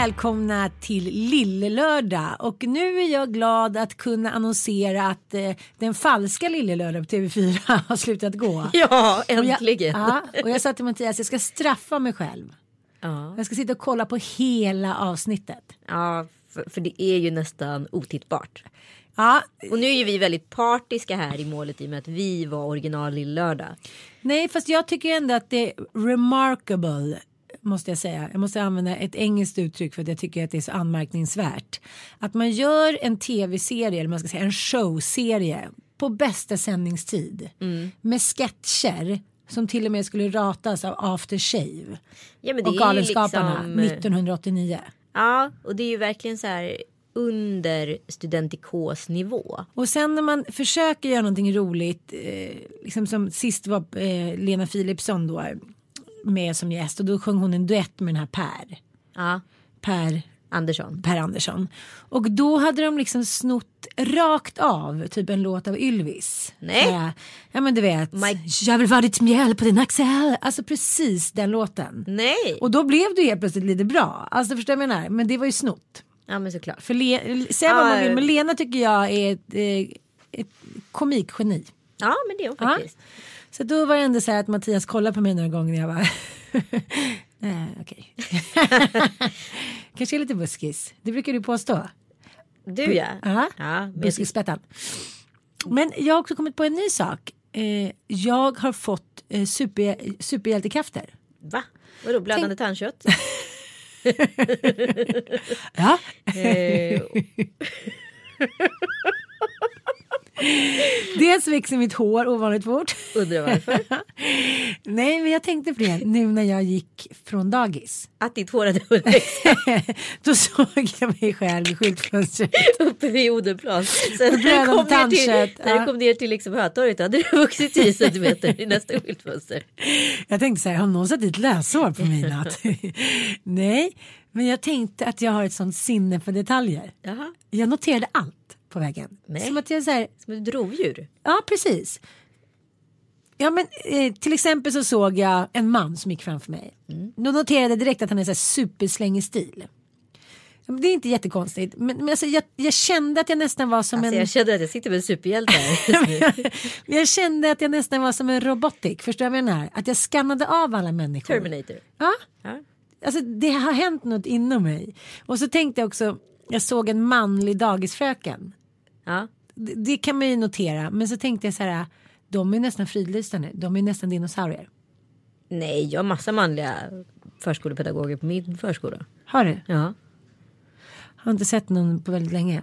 välkomna till Lillelördag och nu är jag glad att kunna annonsera att eh, den falska Lillelördag på TV4 har slutat gå. Ja, Och jag, äntligen. ja, och jag sa till Mattias jag ska straffa mig själv. Ja, Jag ska sitta och kolla på hela avsnittet. ja för, för det är ju nästan otittbart. Ja, Och nu är ju vi väldigt partiska här i målet i och med att vi var original Lill-lördag. nej fast jag tycker ändå att det är remarkable måste jag säga. Jag måste använda ett engelskt uttryck för att jag tycker att det är så anmärkningsvärt. Att man gör en tv-serie, eller man ska säga en showserie på bästa sändningstid. Med sketcher som till och med skulle ratas av After Shave. Ja, och Galenskaparna liksom, eh, 1989. Ja, och det är ju verkligen så här under studentikos-nivå. Och sen när man försöker göra någonting roligt, eh, liksom som sist var eh, Lena Philipsson då med som gäst och då sjöng hon en duett med den här Per. Ja, Per, Andersson. per Andersson. Och då hade de liksom snott rakt av typ en låt av Ylvis. Nej. Här, Ja men du vet. My- Jag vill vara ditt mjäll på din axel. Alltså precis den låten. Nej! Och då blev det helt plötsligt lite bra. Alltså förstår du vad jag menar? Men det var ju snott. Ja, men såklart. För Le- säg vad man vill men Lena tycker jag är ett, eh, ett komikgeni. Ja, men det är hon Ja. Så då var det ändå så här att Mattias kollade på mig några gånger när jag var Nej, okej. Kanske är lite buskis. Det brukar du påstå. Du ja. Ja, ja men jag buskispettan. Men jag har också kommit på en ny sak. Eh, jag har fått eh, super, superhjältekrafter. Va? Vadå, blödande tandkött? Ja. Dels växer mitt hår ovanligt fort. undrar varför. Nej, men jag tänkte på det nu när jag gick från dagis. Att ditt hår hade hunnit växa Då såg jag mig själv i skyltfönstret. uppe vid Odenplan. Sen när du kom ner till, när du kom ner till liksom Hötorget hade du vuxit 10 centimeter i nästa skyltfönster. Jag tänkte så här, har någon satt dit löshår på mig? Nej, men jag tänkte att jag har ett sånt sinne för detaljer. Jaha. Jag noterade allt på vägen. Nej. Som att jag så här, Som ett rovdjur. ja precis. Ja men eh, till exempel så såg jag en man som gick framför mig. Mm. Då noterade jag direkt att han är så här superslängig stil. Det är inte jättekonstigt. Men, men alltså, jag, jag kände att jag nästan var som Alltså, en... jag känner att jag sitter med en superhjälte här. jag kände att jag nästan var som en robotik. Förstår du vad jag menar? Att jag skannade av alla människor. Terminator. Ja. Ja. Alltså det har hänt något inom mig. Och så tänkte jag också, jag såg en manlig dagisfröken. Ja. Det, det kan man ju notera. Men så tänkte jag så här, de är nästan fridlysta nu. De är nästan dinosaurier. Nej, jag har massa manliga förskolepedagoger på min förskola. Har du? Ja. Har inte sett någon på väldigt länge.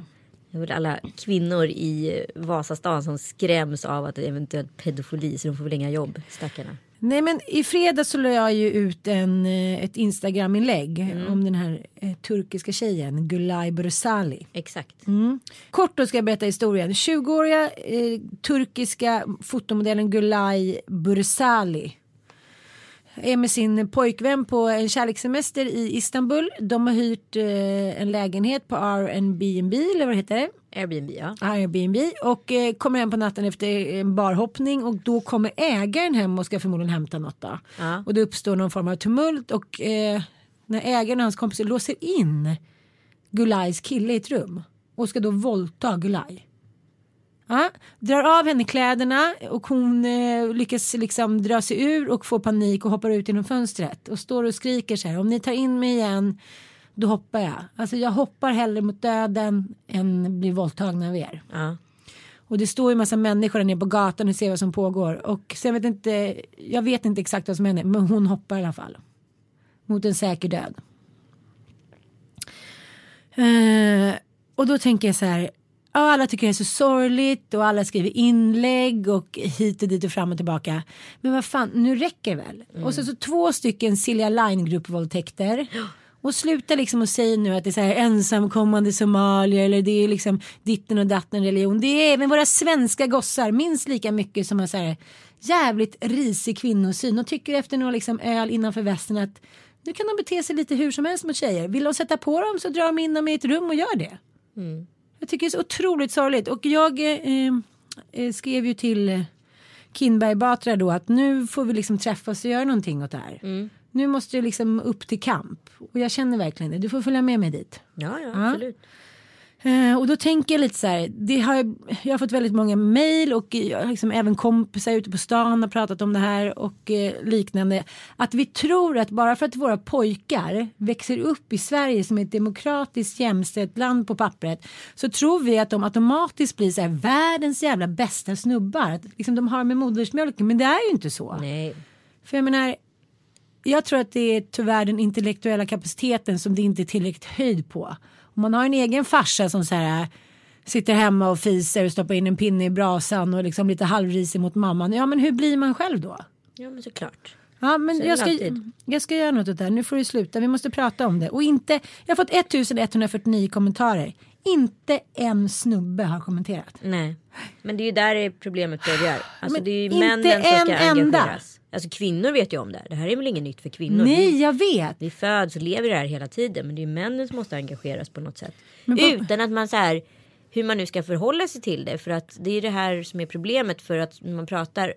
Är väl alla kvinnor i Vasastan som skräms av att det är eventuellt pedofili så de får väl inga jobb, stackarna. Nej men i fredags så la jag ju ut en, eh, ett Instagram-inlägg om den här eh, turkiska tjejen Gulay Bursali. Exakt. Mm. Kort då ska jag berätta historien. 20-åriga eh, turkiska fotomodellen Gulay Bursali är med sin pojkvän på en kärlekssemester i Istanbul. De har hyrt eh, en lägenhet på Airbnb eller vad det heter. Airbnb ja. Airbnb och eh, kommer hem på natten efter en barhoppning och då kommer ägaren hem och ska förmodligen hämta något då. Ja. Och det uppstår någon form av tumult och eh, när ägaren och hans kompisar låser in Gulais kille i ett rum och ska då våldta Gulai. Ja, drar av henne kläderna och hon eh, lyckas liksom dra sig ur och får panik och hoppar ut genom fönstret och står och skriker så här om ni tar in mig igen då hoppar jag. Alltså jag hoppar hellre mot döden än bli våldtagen av er. ja. Och det står ju massa människor där nere på gatan och ser vad som pågår. Och jag vet inte, jag vet inte exakt vad som händer men hon hoppar i alla fall. Mot en säker död. Eh, och då tänker jag så här. Ja, alla tycker det är så sorgligt och alla skriver inlägg och hit och dit och fram och tillbaka. Men vad fan, nu räcker det väl? Och så, så två stycken Silja Line gruppvåldtäkter. Och sluta liksom och säga nu att det är så här ensamkommande somalier eller det är liksom ditten och datten religion. Det är även våra svenska gossar minst lika mycket som har så här jävligt risig kvinnosyn och tycker efter några liksom öl innanför västen att nu kan de bete sig lite hur som helst mot tjejer. Vill de sätta på dem så drar de in dem i ett rum och gör det. Jag tycker det är så otroligt sorgligt och jag eh, eh, skrev ju till eh, Kinberg Batra då att nu får vi liksom träffas och göra någonting åt det här. Nu måste det liksom upp till kamp och jag känner verkligen det. Du får följa med mig dit. Ja, ja, absolut. Eh, och då tänker jag lite så här, det har, jag har fått väldigt många mejl och liksom även kompisar ute på stan har pratat om det här och eh, liknande. Att vi tror att bara för att våra pojkar växer upp i Sverige som ett demokratiskt jämställt land på pappret så tror vi att de automatiskt blir så här världens jävla bästa snubbar. Liksom, de har med modersmjölken men det är ju inte så. Nej. För jag menar, jag tror att det är tyvärr den intellektuella kapaciteten som det inte är tillräckligt höjd på. Om man har en egen farsa som så här sitter hemma och fiser och stoppar in en pinne i brasan och liksom lite halvrisig mot mamman. Ja men hur blir man själv då? Ja men såklart. Ja men Så jag ska, alltid. jag ska göra något åt det här. Nu får du sluta. Vi måste prata om det. Och inte, jag har fått 1149 kommentarer. Inte en snubbe har kommenterat. Nej. Men det är ju där problemet börjar. Alltså Men det är ju männen som en ska enda. Alltså kvinnor vet ju om det här. Det här är väl inget nytt för kvinnor. Nej Vi, jag vet. vi föds och lever i det här hela tiden. Men det är ju männen som måste engageras på något sätt. Utan att man så här. Hur man nu ska förhålla sig till det. För att det är det här som är problemet. För att när man pratar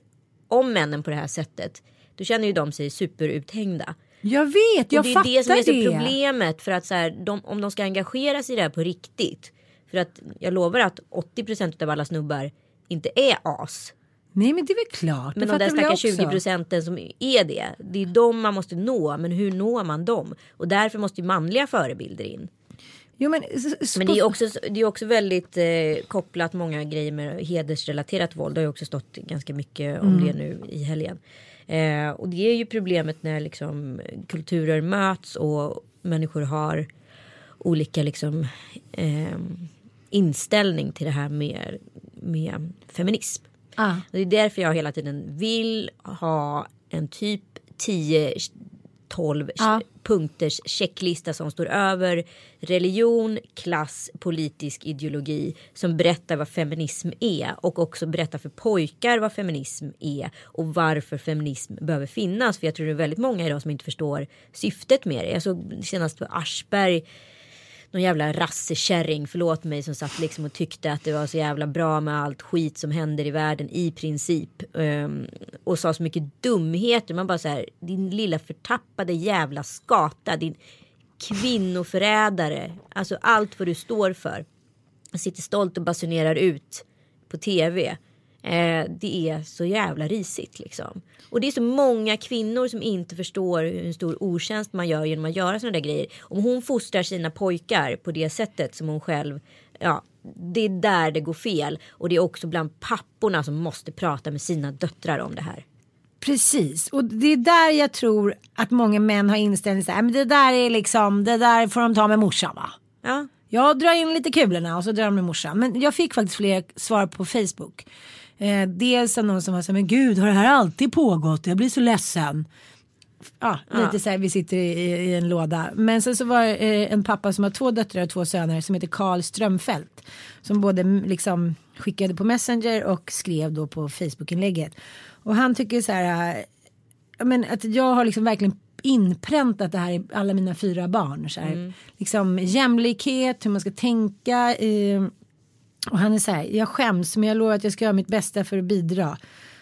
om männen på det här sättet. Då känner ju de sig superuthängda. Jag vet, jag och det är fattar det som är så det. problemet. För att så här, de, om de ska engagera sig i det här på riktigt. För att jag lovar att 80% av alla snubbar inte är as. Nej men det är väl klart. Men de där stackars också. 20 procenten som är det. Det är de man måste nå. Men hur når man dem? Och därför måste ju manliga förebilder in. Jo, men, Men det är också, det är också väldigt eh, kopplat många grejer med hedersrelaterat våld. Det har ju också stått ganska mycket om Mm. det nu i helgen. Eh, och det är ju problemet när liksom kulturer möts och människor har olika liksom eh, inställning till det här med, med feminism. Ah. Det är därför jag hela tiden vill ha en typ 10 12 Ja. punkters checklista som står över religion, klass, politisk ideologi som berättar vad feminism är och också berättar för pojkar vad feminism är och varför feminism behöver finnas. För jag tror det är väldigt många idag som inte förstår syftet med det. Jag såg senast på Aschberg någon jävla rassekärring, förlåt mig, som satt liksom och tyckte att det var så jävla bra med allt skit som händer i världen i princip. Um, och sa så mycket dumheter. Man bara så här, din lilla förtappade jävla skata, din kvinnoförrädare. Alltså allt vad du står för. Sitter stolt och basunerar ut på tv. Eh, det är så jävla risigt liksom. Och det är så många kvinnor som inte förstår hur stor otjänst man gör genom att göra sådana där grejer. Om hon fostrar sina pojkar på det sättet som hon själv, ja, det är där det går fel. Och det är också bland papporna som måste prata med sina döttrar om det här. Precis, och det är där jag tror att många män har inställning så här, men det där är liksom, det där får de ta med morsan va? Ja, Jag drar in lite kulorna och så drar de med morsan. Men jag fick faktiskt fler svar på Facebook. Eh, dels av någon som var så här, men gud har det här alltid pågått? Jag blir så ledsen. Ja, lite så här, vi sitter i, i en låda. Men sen så var det eh, en pappa som har två döttrar och två söner som heter Karl Strömfält. Som både mm, liksom skickade på Messenger och skrev då på Facebook-inlägget. Och han tycker så här, men, att jag har liksom verkligen inpräntat det här i alla mina fyra barn. Så här. Mm. Liksom jämlikhet, hur man ska tänka. Eh, och han är så här, jag skäms men jag lovar att jag ska göra mitt bästa för att bidra.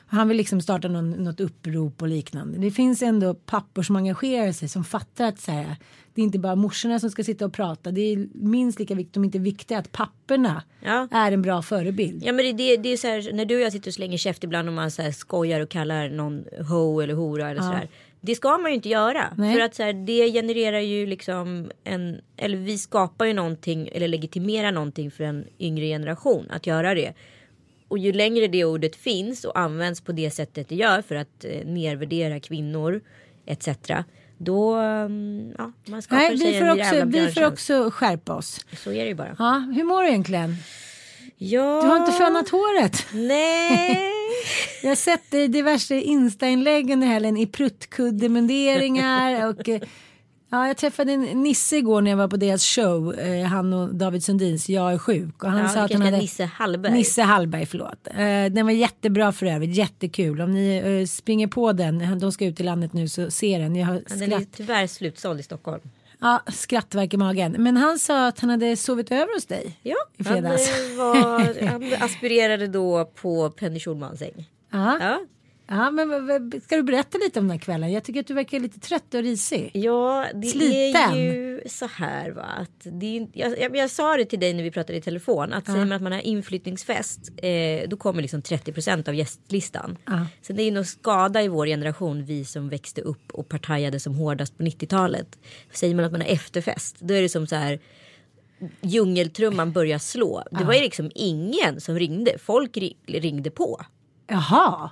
Han vill liksom starta någon, något upprop och liknande. Det finns ändå pappor som engagerar sig som fattar att så här, det är inte bara morsorna som ska sitta och prata. Det är minst lika viktigt om inte viktigare att papporna Ja. är en bra förebild. Ja men det, det, det är så här, när du och jag sitter och slänger käft ibland och man så här skojar och kallar någon ho eller hora eller sådär. Det ska man ju inte göra. Nej. För att så här, det genererar ju liksom en, eller vi skapar ju någonting eller legitimerar någonting för en yngre generation att göra det. Och ju längre det ordet finns och används på det sättet det gör för att eh, nedvärdera kvinnor etc. Då, mm, ja, man skapar Nej, sig vi får, en också, vi får också skärpa oss. Så är det ju bara. Ja, hur mår du egentligen? Ja. Du har inte fönat håret. Nej. Jag har sett dig i diverse Insta-inlägg under helgen i pruttkuddemunderingar och eh, ja, jag träffade en Nisse igår när jag var på deras show, eh, han och David Sundins Jag är sjuk och han Ja, sa att han hade Nisse Hallberg. Nisse Hallberg, förlåt. Eh, den var jättebra för övrigt, jättekul. Om ni eh, springer på den, de ska ut i landet nu så ser den. Jag har Ja, Den är tyvärr slutsåld i Stockholm. Ja, skrattverk i magen. Men han sa att han hade sovit över hos dig Ja, i han, fredags. eh, var, han aspirerade då på Penny Schulmans säng. Ja. Ja. Ja, men ska du berätta lite om den här kvällen? Jag tycker att du verkar lite trött och risig. Ja, det Sliten. är ju så här va. Att det jag, jag, jag sa det till dig när vi pratade i telefon. Att säger man att man har inflyttningsfest. Eh, då kommer liksom 30% av gästlistan. Ja. Så det är nog skada i vår generation. Vi som växte upp och partajade som hårdast på 90-talet. Säger man att man har efterfest. Då är det som så här. Djungeltrumman börjar slå. Det var ju liksom ingen som ringde. Folk ri- ringde på. Jaha.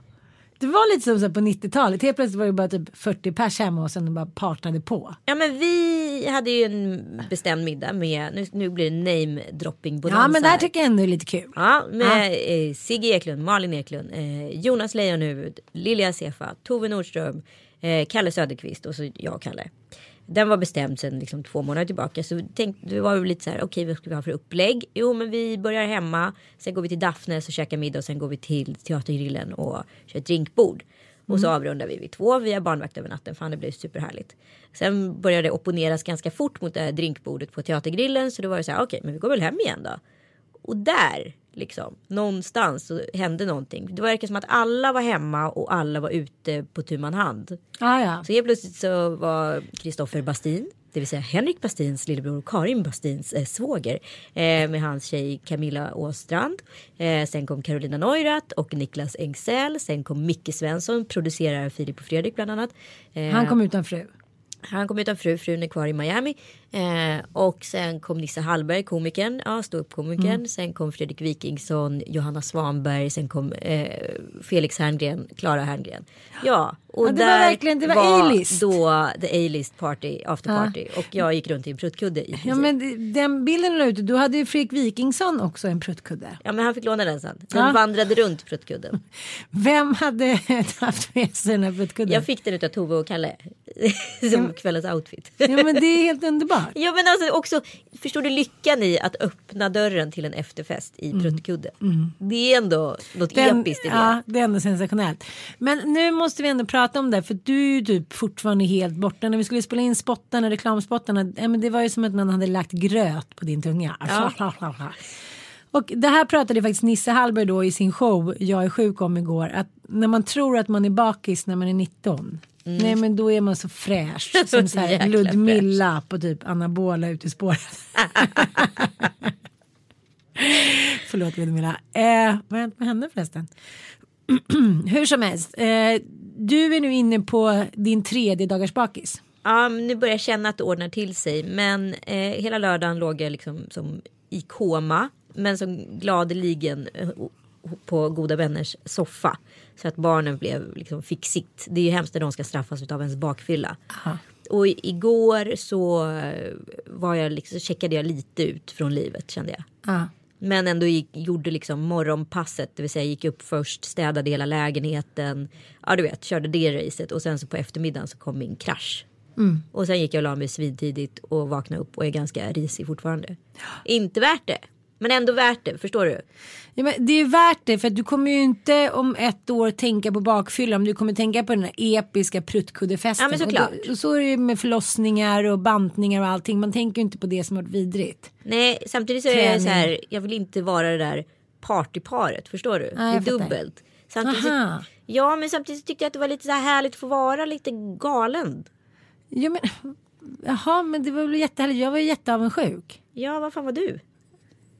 Det var lite som så på 90-talet. Helt plötsligt var det bara typ 40 pers hemma och sen bara partade på. Ja men vi hade ju en bestämd middag med, nu, nu blir det name dropping bonanza Ja men det här tycker jag ändå är lite kul. Ja, med eh, Sigge Eklund, Malin Eklund, eh, Jonas Leijonhufvud, Lilja Sefa, Tove Nordström, eh, Kalle Söderqvist och så jag och Kalle. Den var bestämd sedan liksom två månader tillbaka. Så tänk, det var ju lite så här, okej vad ska vi ha för upplägg? Jo men vi börjar hemma, sen går vi till Daphnes och käkar middag och sen går vi till Teatergrillen och kör ett drinkbord. Och så avrundar vi vid två, vi har barnvakt över natten, fan det blev superhärligt. Sen började det opponeras ganska fort mot det här drinkbordet på Teatergrillen så då var det så här, okej men vi går väl hem igen då. Och där, liksom, någonstans så hände någonting. Det verkar som att alla var hemma och alla var ute på tu man hand. Ah, ja. Så helt plötsligt så var Kristoffer Bastin, det vill säga Henrik Bastins lillebror Karin Bastins eh, svåger eh, med hans tjej Camilla Åstrand. Eh, sen kom Carolina Neurath och Niklas Engsell. Sen kom Micke Svensson, producerar Filip och Fredrik bland annat. Eh, Han kom utan fru. han kom utan fru, frun är kvar i Miami. Eh, och sen kom Nisse Hallberg, komikern, ja, ståuppkomikern. Mm. Sen kom Fredrik Wikingsson, Johanna Svanberg, sen kom eh, Felix Herngren, Klara Herngren. Ja, och Ja, det var där verkligen- det var A-list. då the A-list party, after party. Och jag gick runt i en pruttkudde i Ja men den bilden du la ut, då hade ju Fredrik Wikingsson också en pruttkudde. Ja men han fick låna den sen. Den Ja. vandrade runt pruttkudden. Vem hade haft med sig den här pruttkudden? Jag fick den utav Tove och Kalle. Som kvällens outfit. Ja men det är helt underbart. Ja men alltså också, förstår du lyckan i att öppna dörren till en efterfest i pruttkudde? Det är ändå något Den, episkt i det. ja, det är ändå sensationellt. Men nu måste vi ändå prata om det för du är ju typ fortfarande helt borta. När vi skulle spela in spottarna, reklamspottarna, ja, men det var ju som att någon hade lagt gröt på din tunga. Och det här pratade faktiskt Nisse Hallberg då i sin show Jag är sjuk om igår. Att när man tror att man är bakis när man är 19. Nej men då är man så fräsch. Som så här Ludmilla på typ anabola ute i spåret. Förlåt Ludmilla. Eh, vad har hänt med henne förresten? Hur som helst. Eh, du är nu inne på din tredje dagars bakis. Ja, nu börjar jag känna att det ordnar till sig. Men eh, hela lördagen låg jag liksom som i koma. Men som gladeligen eh, på goda vänners soffa. Så att barnen blev liksom fick sitt. Det är ju hemskt när de ska straffas av ens bakfylla. Och i- igår så eh, var jag liksom, checkade jag lite ut från livet kände jag. Ah. Men ändå gick, gjorde liksom morgonpasset, det vill säga gick upp först, städade hela lägenheten. Ja du vet, körde det racet och sen så på eftermiddagen så kom min krasch. Och sen gick jag och la mig svintidigt och vaknade upp och är ganska risig fortfarande. Inte värt det. Men ändå värt det, förstår du? Ja, men det är värt det för att du kommer ju inte om ett år tänka på bakfyllan. Du kommer tänka på den här episka pruttkuddefesten. Ja, men såklart. Och, då, och så är det med förlossningar och bantningar och allting. Man tänker ju inte på det som har varit vidrigt. Nej, samtidigt så är jag så här, jag vill inte vara det där partyparet, förstår du? det är fattar. dubbelt. Samtidigt, Aha. ja, men samtidigt tyckte jag att det var lite så här härligt att få vara lite galen. Ja, men, jaha, men det var väl jättehärligt. Jag var ju jätteavundsjuk. Ja, vad fan var du?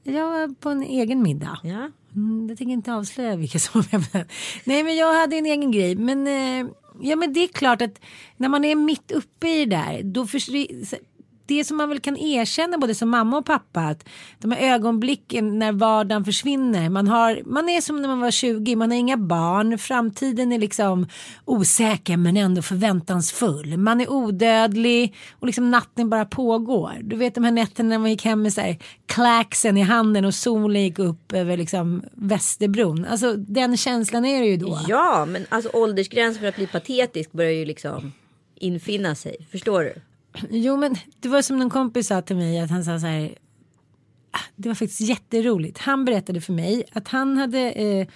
Jag var på en egen middag. Ja. Mm, jag tänker inte avslöja vilka som var. Nej men jag hade en egen grej. Men, eh, ja, men det är klart att när man är mitt uppe i det där. Då försvinner det som man väl kan erkänna både som mamma och pappa. Att de här ögonblicken när vardagen försvinner. Man, har, man är som när man var 20. Man har inga barn. Framtiden är liksom osäker men ändå förväntansfull. Man är odödlig och liksom natten bara pågår. Du vet de här nätterna när man gick hem med så här klaxen i handen och solen gick upp över liksom Västerbron. Alltså den känslan är det ju då. ja, men alltså åldersgränsen för att bli patetisk börjar ju liksom infinna sig. Förstår du? Jo men det var som någon kompis sa till mig att han sa så här. Ah, det var faktiskt jätteroligt. Han berättade för mig att han hade eh,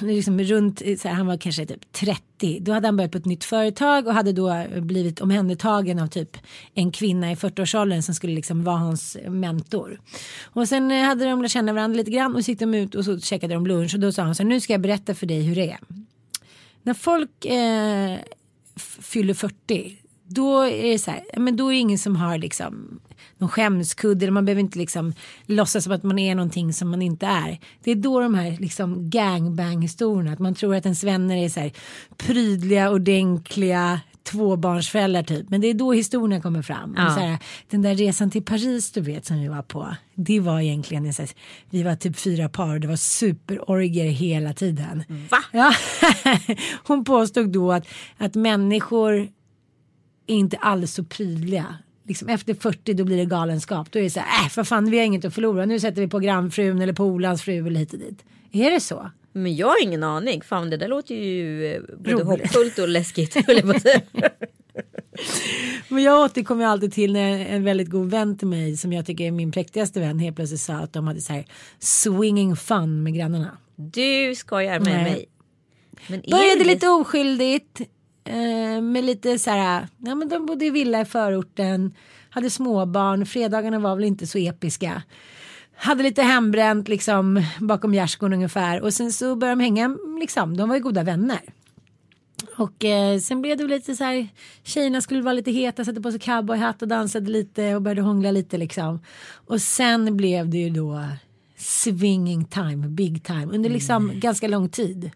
liksom runt, eh, så här, han var kanske typ 30. Då hade han börjat på ett nytt företag och hade då eh, blivit omhändertagen av typ en kvinna i 40-årsåldern som skulle liksom vara hans mentor. Och sen eh, hade de lärt känna varandra lite grann och så gick de ut och så käkade de lunch och då sa han så här, nu ska jag berätta för dig hur det är. När folk eh, fyller 40 då är det så här, men då är det ingen som har liksom någon skämskudde eller man behöver inte liksom låtsas som att man är någonting som man inte är. Det är då de här liksom gangbang historierna, att man tror att ens vänner är så här prydliga, ordentliga tvåbarnsföräldrar typ. Men det är då historierna kommer fram. Ja. Här, den där resan till Paris du vet som vi var på. Det var egentligen, en så här, vi var typ fyra par och det var superorger hela tiden. Va? Ja, hon påstod då att, att människor är inte alls så prydliga. Liksom efter 40 då blir det galenskap. Då är det så här, äh för fan vi har inget att förlora. Nu sätter vi på grannfrun eller polans fru eller hit och dit. Är det så? Men jag har ingen aning. Fan det där låter ju eh, både Roligt. hoppfullt och läskigt. Men jag återkommer alltid till när en väldigt god vän till mig som jag tycker är min präktigaste vän helt plötsligt sa att de hade så här swinging fun med grannarna. du skojar med Nej. mig. Men Började det- lite oskyldigt. Eh, med lite så här, ja men de bodde i villa i förorten. Hade småbarn, fredagarna var väl inte så episka. Hade lite hembränt liksom bakom gärdsgården ungefär. Och sen så började de hänga liksom, de var ju goda vänner. Och eh, sen blev det lite så här, tjejerna skulle vara lite heta, satte på sig cowboyhatt och dansade lite och började hångla lite liksom. Och sen blev det ju då swinging time, big time, under liksom ganska lång tid.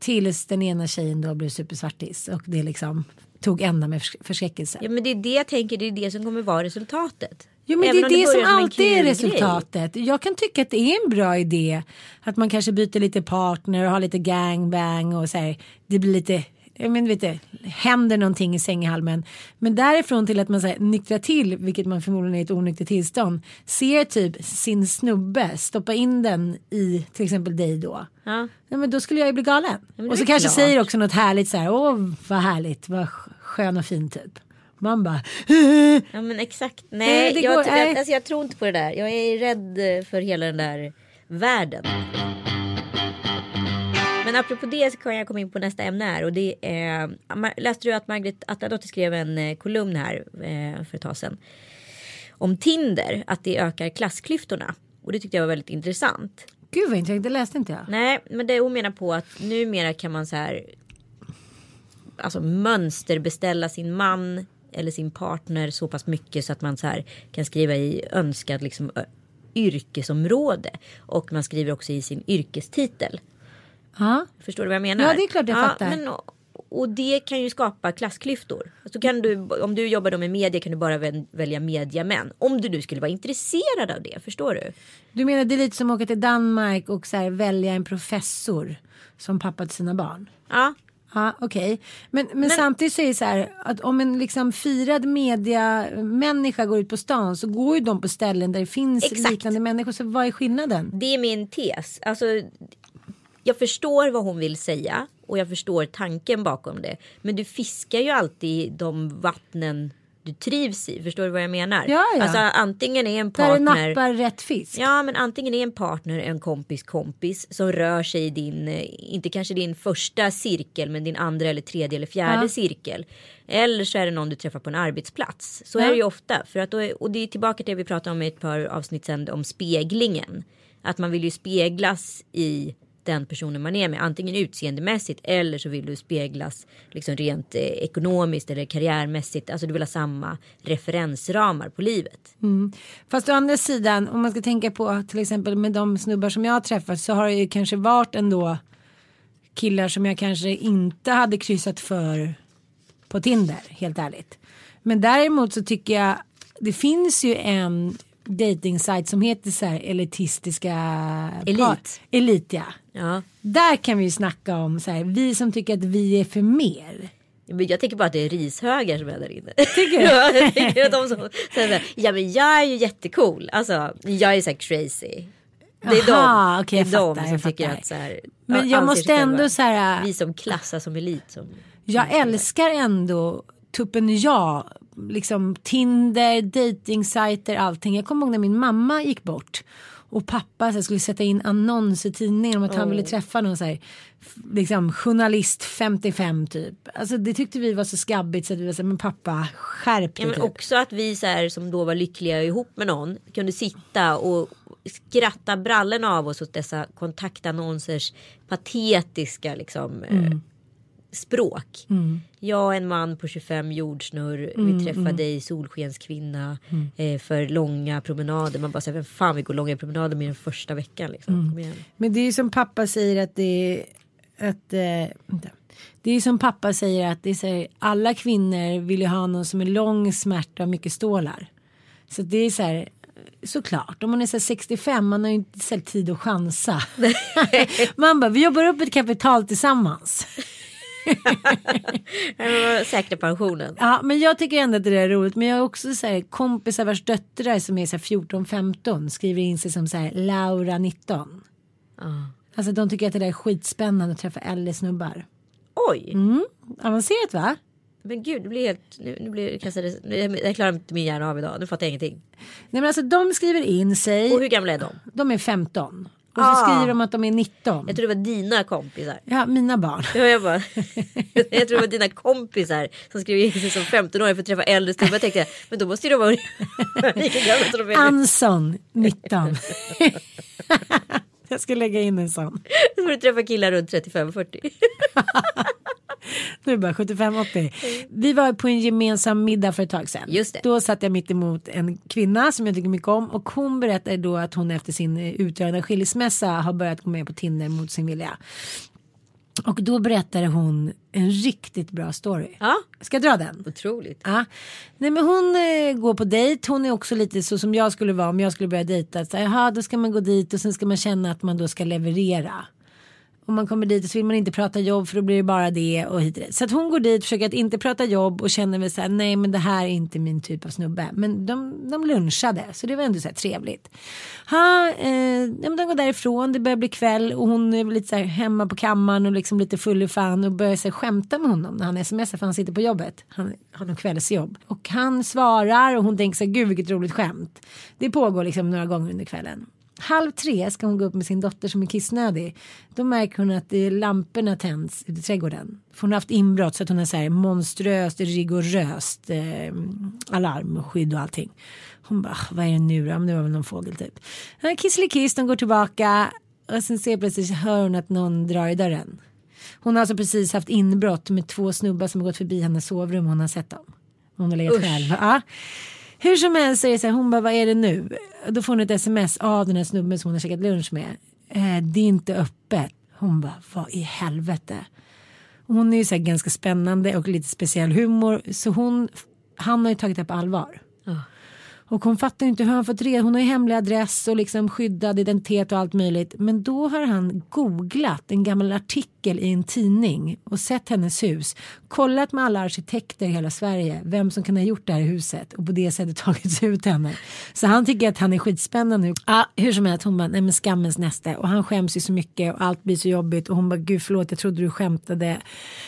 Tills den ena tjejen då blev supersvartis och det liksom tog ända med förs- förskräckelse. Ja men det är det jag tänker, det är det som kommer vara resultatet. Jo men Även det är det, som börjar en alltid är resultatet. Jag kan tycka att det är en bra idé att man kanske byter lite partner och har lite gangbang och så här. Det blir lite, jag men, vet det, händer någonting i sänghalmen. Men därifrån till att man så här, nyktrar till, vilket man förmodligen är i ett onyktert tillstånd. Ser typ sin snubbe stoppa in den i till exempel dig då. Ja. Ja, men då skulle jag ju bli galen. det och så kanske klart. säger också något härligt så här. Åh vad härligt, vad skön och fin typ. Man bara Ja men exakt. Nej, Nej, det jag, går- tror- nej. alltså, jag tror inte på det där. Jag är rädd eh, för hela den där världen. Men apropå det så kan jag komma in på nästa ämne här och det är läste du att Margret Atladotter skrev en eh, kolumn här eh, för ett tag sedan om Tinder att det ökar klassklyftorna och det tyckte jag var väldigt intressant. Gud vad intressant, det läste inte jag. Nej, men det hon menar på att numera kan man så här. Alltså mönsterbeställa sin man eller sin partner så pass mycket så att man så här kan skriva i önskad liksom yrkesområde och man skriver också i sin yrkestitel. Ja. Förstår du vad jag menar? Ja, det är klart jag fattar. Men, och, det kan ju skapa klassklyftor. Så kan du, om du jobbar med media kan du bara väl- välja mediamän. Om du nu skulle vara intresserad av det, förstår du? Du menar det är lite som att åka till Danmark och så här, välja en professor som pappa till sina barn? Ja, Ja, okej. Men, men, samtidigt så är det så här att om en liksom firad mediamänniska går ut på stan så går ju de på ställen där det finns Exakt. liknande människor. Så vad är skillnaden? Det är min tes. Alltså, jag förstår vad hon vill säga och jag förstår tanken bakom det. Men du fiskar ju alltid de vattnen du trivs i. Förstår du vad jag menar? Ja, ja. Alltså antingen är en Där partner. nappar rätt fisk. Ja men antingen är en partner en kompis kompis som rör sig i din, eh, inte kanske din första cirkel men din andra eller tredje eller fjärde Ja. cirkel. Eller så är det någon du träffar på en arbetsplats. Så Ja. är det ju ofta. För att är, och det är tillbaka till det vi pratade om i ett par avsnitt sen om speglingen. Att man vill ju speglas i den personen man är med. Antingen utseendemässigt eller så vill du speglas liksom rent eh, ekonomiskt eller karriärmässigt. Alltså du vill ha samma referensramar på livet. Fast å andra sidan om man ska tänka på till exempel med de snubbar som jag har träffat så har det ju kanske varit ändå killar som jag kanske inte hade kryssat för på Tinder helt ärligt. Men däremot så tycker jag det finns ju en dating som heter så här elitistiska Elit. par- Elit ja. Ja. Där kan vi ju snacka om så här, vi som tycker att vi är för mer. Men jag tänker bara att det är rishögar som är där inne. Tycker du? ja, jag tänker att de som säger ja men jag är ju jättecool. Alltså jag är så här crazy. Det är Aha, de, okej, det är de fattar, som tycker fattar. att så här. Men ja, jag måste ändå så här. Vi som klassas som elit. Som, Jag älskar ändå tuppen jag. Liksom Tinder, datingsajter, allting. Jag kommer ihåg när min mamma gick bort. Och pappa så skulle sätta in annons i tidningen om att han ville träffa någon så här, liksom, journalist 55 typ. Alltså det tyckte vi var så skabbigt så att vi var så här, men pappa skärp dig ja, men typ. också att vi så här, som då var lyckliga ihop med någon kunde sitta och skratta brallen av oss åt dessa kontaktannonsers patetiska liksom, eh, språk. Jag och en man på 25 jordsnurr. vi träffade dig solskenskvinna eh, för långa promenader. Man bara säger vem fan vill gå långa promenader med den första veckan liksom. Igen. Men det är ju som pappa säger att det är att eh, det är som pappa säger att det är så här, alla kvinnor vill ju ha någon som är lång, smärta och mycket stålar. Så det är så här såklart om man är så här 65 man har ju inte tid att chansa. man bara vi jobbar upp ett kapital tillsammans. Säkra pensionen. Ja men jag tycker ändå att det där är roligt men jag har också så här kompisar vars döttrar som är så här 14-15 skriver in sig som så här Laura 19. Alltså de tycker att det där är skitspännande att träffa äldre snubbar. Oj. Avancerat va? Men gud det blir helt. Nu, nu blir det kastade, jag klarar inte min hjärna av idag. Nu fattar jag ingenting. Nej men alltså de skriver in sig. Och hur gamla är de? De är 15. Och så Ah. skriver de att de är 19. Jag tror det var dina kompisar. Ja, mina barn. Ja, jag, bara, jag tror det var dina kompisar som skrev in sig som 15-åringar för att träffa äldre snubbar. Jag tänkte men då måste ju de vara lika gamla som de är. Anson 19. jag ska lägga in en sån. Så får du träffa killar runt 35-40. Nu är det bara 75-80. Vi var på en gemensam middag för ett tag sedan. Just det. Då satt jag mitt emot en kvinna som jag tycker mycket om och hon berättade då att hon efter sin eh, utgörande skilsmässa har börjat gå med på Tinder mot sin vilja. Och då berättade hon en riktigt bra story. Ja. Ska jag dra den? Otroligt. Ja. Nej men hon eh, går på dejt. Hon är också lite så som jag skulle vara om jag skulle börja dejta. Så Jaha, då ska man gå dit och sen ska man känna att man då ska leverera och man kommer dit och så vill man inte prata jobb för då blir det bara det och hit och dit. Så att hon går dit, försöker att inte prata jobb och känner väl så här, nej men det här är inte min typ av snubbe. Men de, de lunchade så det var ändå så här trevligt. Ha, eh, ja, men de går därifrån, det börjar bli kväll och hon är väl lite så här hemma på kammaren och liksom lite full i fan och börjar så här, skämta med honom när han smsar för han sitter på jobbet. Han har någon kvällsjobb. Och han svarar och hon tänker så här, gud vilket roligt skämt. Det pågår liksom några gånger under kvällen. Halv tre ska hon gå upp med sin dotter som är kissnödig. Då märker hon att är lamporna tänds i trädgården. För hon har haft inbrott så att hon har så här monströst, rigoröst eh, alarm och skydd och allting. Hon bara, "Ah, vad är det nu då? Men det var väl någon fågel typ. Kisselikiss, de går tillbaka och sen ser plötsligt hör hon att någon drar i dörren. Hon har alltså precis haft inbrott med två snubbar som har gått förbi hennes sovrum och hon har sett dem. Hon har legat Usch. själv. Ja. Hur som helst så är det så här, hon bara vad är det nu? Då får hon ett sms av den här snubben som hon har käkat lunch med. Eh, det är inte öppet. Hon bara vad i helvete. Hon är ju så här ganska spännande och lite speciell humor så hon, han har ju tagit det på allvar. Och hon fattar inte hur han fått reda Hon har ju hemlig adress och liksom skyddad identitet och allt möjligt. Men då har han googlat en gammal artikel i en tidning och sett hennes hus. Kollat med alla arkitekter i hela Sverige vem som kan ha gjort det här huset och på det sättet tagit ut henne. Så han tycker att han är skitspännande nu. Ah, hur som helst, hon bara, nej men skammens näste. Och han skäms ju så mycket och allt blir så jobbigt. Och hon bara, gud förlåt jag trodde du skämtade.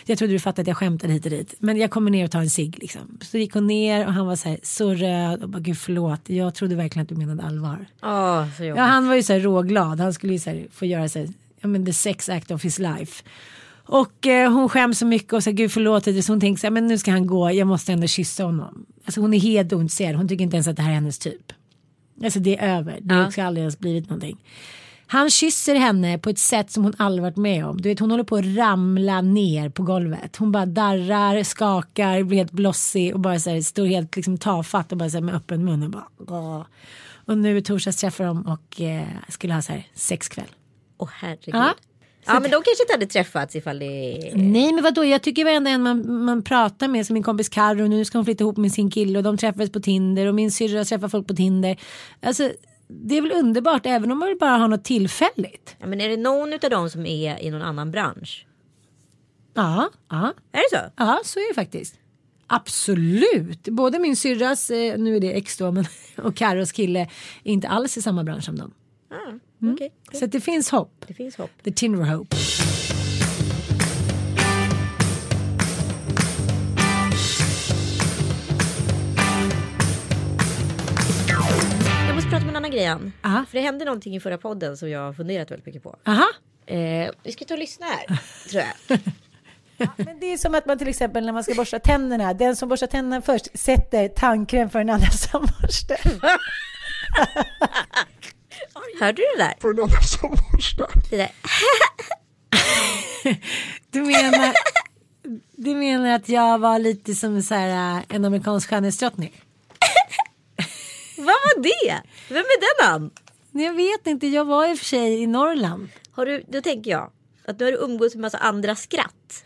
Jag trodde du fattade att jag skämtade hit och dit. Men jag kommer ner och tar en cigg liksom. Så gick hon ner och han var så här, så röd och bara, gud förlåt. Jag trodde verkligen att du menade allvar. Åh, så jobbigt. Ja, han var ju så här råglad. Han skulle ju så här få göra så här, ja men the sex act of his life. Och eh, hon skäms så mycket och säger gud förlåt. Så hon tänker så här, men nu ska han gå, jag måste ändå kyssa honom. Alltså hon är helt ointresserad, hon tycker inte ens att det här är hennes typ. Alltså det är över, det Ja. har aldrig ens blivit någonting. Han kysser henne på ett sätt som hon aldrig varit med om. Du vet hon håller på att ramla ner på golvet. Hon bara darrar, skakar, blir helt blossig och bara så här, står helt liksom tafatt och bara så här, med öppen mun och bara Åh. Och nu i torsdags träffar de och eh, skulle ha så här sexkväll. Åh herregud. Ja. Ja. men de kanske inte hade träffats ifall det... Nej men vadå jag tycker varenda en man, man pratar med som min kompis Carro nu ska hon flytta ihop med sin kille och de träffades på Tinder och min syrra träffar folk på Tinder. Alltså det är väl underbart även om man vill bara ha något tillfälligt. Ja, men är det någon av dem som är i någon annan bransch? Ja, ja, Är det så? ja så är det faktiskt. Absolut. Både min syrras, eh, nu är det ex då, men, och Carros kille är inte alls i samma bransch som dem. Ah, Mm. okej. Så att det finns hopp. Det finns hopp. The Tinder hope. Jag måste prata om en annan grej Ann. Aha. För det hände någonting i förra podden som jag har funderat väldigt mycket på. Aha. Eh, vi ska ta och lyssna här, tror jag. Men det är som att man till exempel när man ska borsta tänderna, den som borstar tänderna först sätter tandkräm för den andra som borstar. Hörde du det där? för en annan som borstar. Det där. Du menar, du menar att jag var lite som så här, äh, en amerikansk skönhetsdrottning? Vad var det? Vem är den? Nej, Jag vet inte, jag var i och för sig i Norrland. Har du, då tänker jag att nu har du umgåtts med massa andra skratt.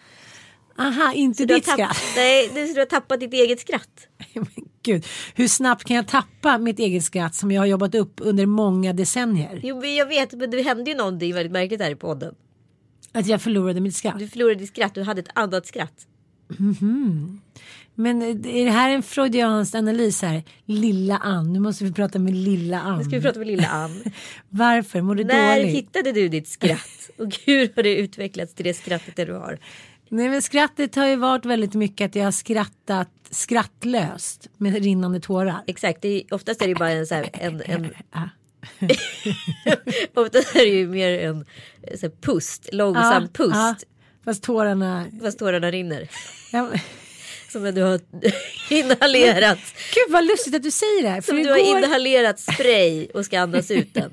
Aha, inte Du har, ditt tapp- skratt. nej, du, du har tappat ditt eget skratt. Men Gud, hur snabbt kan jag tappa mitt eget skratt som jag har jobbat upp under många decennier? Jo, men jag vet, men det hände ju någonting väldigt märkligt här i podden. Att jag förlorade mitt skratt. Du förlorade ditt skratt, du hade ett annat skratt. Men är det här en freudiansk analys här? Lilla Ann, nu måste vi prata med lilla Ann. Nu ska vi prata med lilla Ann. Varför? Mår du När dåligt? hittade du ditt skratt? Och hur har det utvecklats till det skrattet det du har? Nej men skrattet har ju varit väldigt mycket att jag har skrattat skrattlöst med rinnande tårar. Exakt, det är, oftast är det ju bara en så här, en, en Ja. oftast är det ju mer en så här, pust, långsam Ja, pust. ja. Fast tårarna... Fast tårarna rinner. Ja, Som du har inhalerat. Gud vad lustigt att du säger det. För Som du har igår... inhalerat spray och ska andas ut den.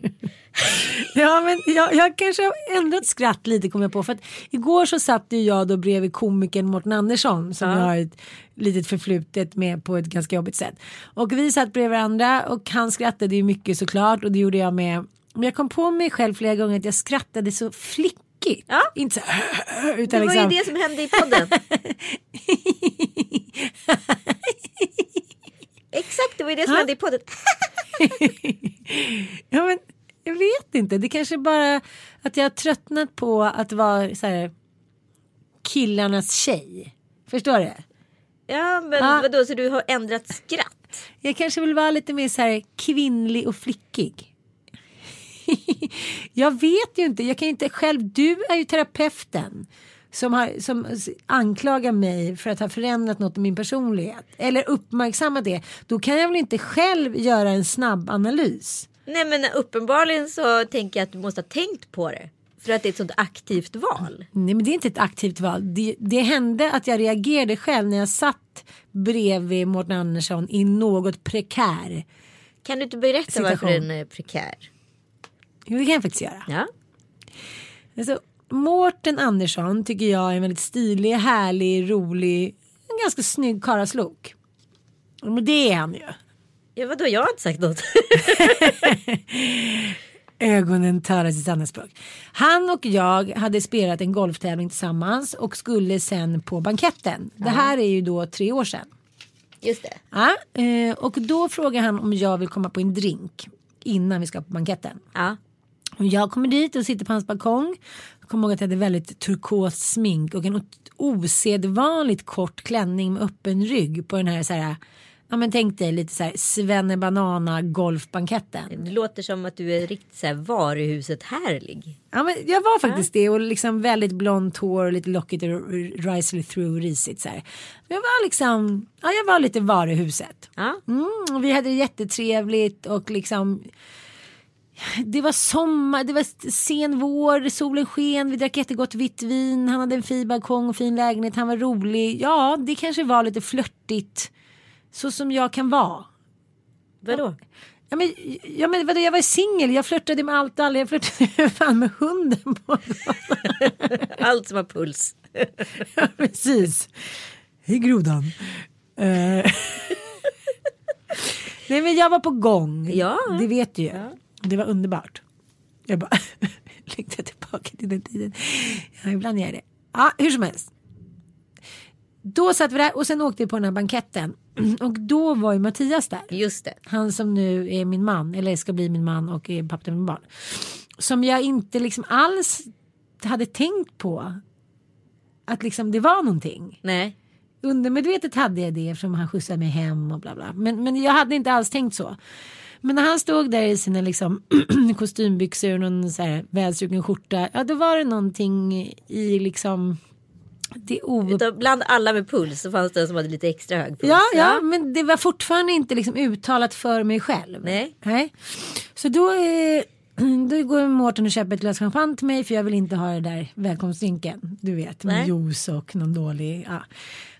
Ja men jag, jag kanske har ändrat skratt lite kom jag på. För att igår så satt ju jag då bredvid komikern Mårten Andersson som jag har ett litet förflutet med på ett ganska jobbigt sätt. Och vi satt bredvid varandra och han skrattade ju mycket såklart och det gjorde jag med. Men jag kom på mig själv flera gånger att jag skrattade så flickigt. Ja. Inte så här, Det utan var liksom. ju det som hände i podden. Exakt, det var ju det som Ja. hände i podden. Ja, men jag vet inte. Det kanske bara att jag har tröttnat på att vara så här, killarnas tjej. Förstår du? Ja, men Ja. vadå, så du har ändrat skratt? Jag kanske vill vara lite mer så här kvinnlig och flickig. jag vet ju inte. Jag kan inte själv. Du är ju terapeuten. Som, har, som anklagar mig för att ha förändrat något i min personlighet. Eller uppmärksammat det. Då kan jag väl inte själv göra en snabb analys. Nej men uppenbarligen så tänker jag att du måste ha tänkt på det. För att det är ett sånt aktivt val. Nej men det är inte ett aktivt val. Det, det hände att jag reagerade själv när jag satt bredvid Mårten Andersson i något prekär. Kan du inte berätta varför Situation. den är prekär? Jo, det kan jag faktiskt göra. Ja. Alltså, Mårten Andersson tycker jag är en väldigt stilig, härlig, rolig, en ganska snygg karaslok. Men det är han ju. Ja vadå, jag har inte sagt något. Ögonen talar sitt sanna språk. Han och jag hade spelat en golftävling tillsammans och skulle sen på banketten. Det här är ju då tre år sedan. Just det. Ja, eh, och då frågar han om jag vill komma på en drink innan vi ska på banketten. Ja. Och jag kommer dit och sitter på hans balkong. Jag kommer ihåg att jag hade väldigt turkost smink och en osedvanligt kort klänning med öppen rygg på den här så här. Ja men tänk dig lite så här svennebanana golfbanketten. Det låter som att du är riktigt så här varuhuset härlig. Ja men jag var faktiskt det och liksom väldigt blont hår och lite lockigt och risely through risigt så här. Jag var liksom, ja jag var lite varuhuset. Ja. Mm, och vi hade det jättetrevligt och liksom det var sommar, det var sen vår, solen sken, vi drack jättegott vitt vin, han hade en fin balkong och fin lägenhet, han var rolig. Ja, det kanske var lite flörtigt. Så som jag kan vara. Vadå? Ja men, ja, men vadå, jag var singel, jag flörtade med allt och alla, jag flörtade fan med hunden på Allt som har puls. Ja, precis. Hej grodan. Eh, Nej men jag var på gång. Ja. Det vet du ju. Det var underbart. Jag bara längtar tillbaka till den tiden. Ja, ibland gör jag det. Ja, hur som helst. Då satt vi där och sen åkte vi på den här banketten. Och då var ju Mattias där. Just det. Han som nu är min man, eller ska bli min man och är pappa till min barn. Som jag inte liksom alls hade tänkt på. Att liksom det var någonting. Nej. Undermedvetet hade jag det eftersom han skjutsade mig hem och bla bla. Men, men jag hade inte alls tänkt så. Men när han stod där i sina liksom kostymbyxor och någon så här välstruken skjorta. Ja då var det någonting i liksom det o... Utav bland alla med puls så fanns det en som hade lite extra hög puls. Ja, ja, men det var fortfarande inte liksom uttalat för mig själv. Nej. Nej. Så då, eh, då går Mårten och köper ett glas champagne till mig för jag vill inte ha det där välkomstdrinken. Du vet, med Nej. juice och någon dålig. Ja.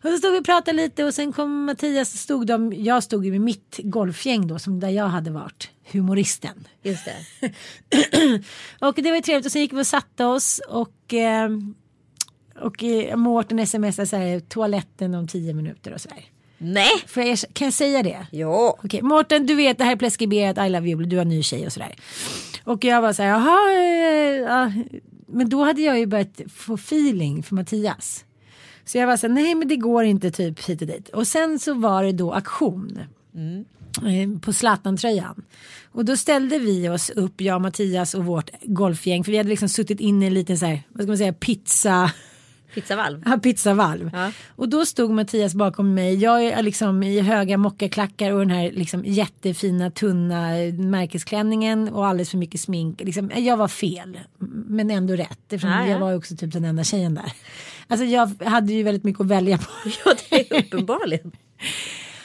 Och så stod vi och pratade lite och sen kom Mattias stod de, jag stod ju med mitt golfgäng då som där jag hade varit humoristen. Just det. Och det var ju trevligt och sen gick vi och satte oss och eh, och eh, Mårten smsade så här toaletten om tio minuter och så där. Nej. Får jag, kan jag säga det? Ja. Okej, Mårten du vet det här är preskriberat, I love you, du har ny tjej och sådär. Och jag var så här, jaha, eh, ja. men då hade jag ju börjat få feeling för Mattias. Så jag var så här, nej men det går inte typ hit och dit. Och sen så var det då auktion. eh, På Zlatan-tröjan. Och då ställde vi oss upp, jag, Mattias och vårt golfgäng. För vi hade liksom suttit inne i en liten så här, vad ska man säga, pizza Pizzavalv. Ja, pizzavalv. Ja. Och då stod Mattias bakom mig. Jag är liksom i höga mockaklackar och den här liksom jättefina tunna märkesklänningen och alldeles för mycket smink. Liksom, jag var fel, men ändå rätt. Eftersom Ja, ja. jag var också typ den enda tjejen där. Alltså jag hade ju väldigt mycket att välja på. Ja, det är uppenbarligen.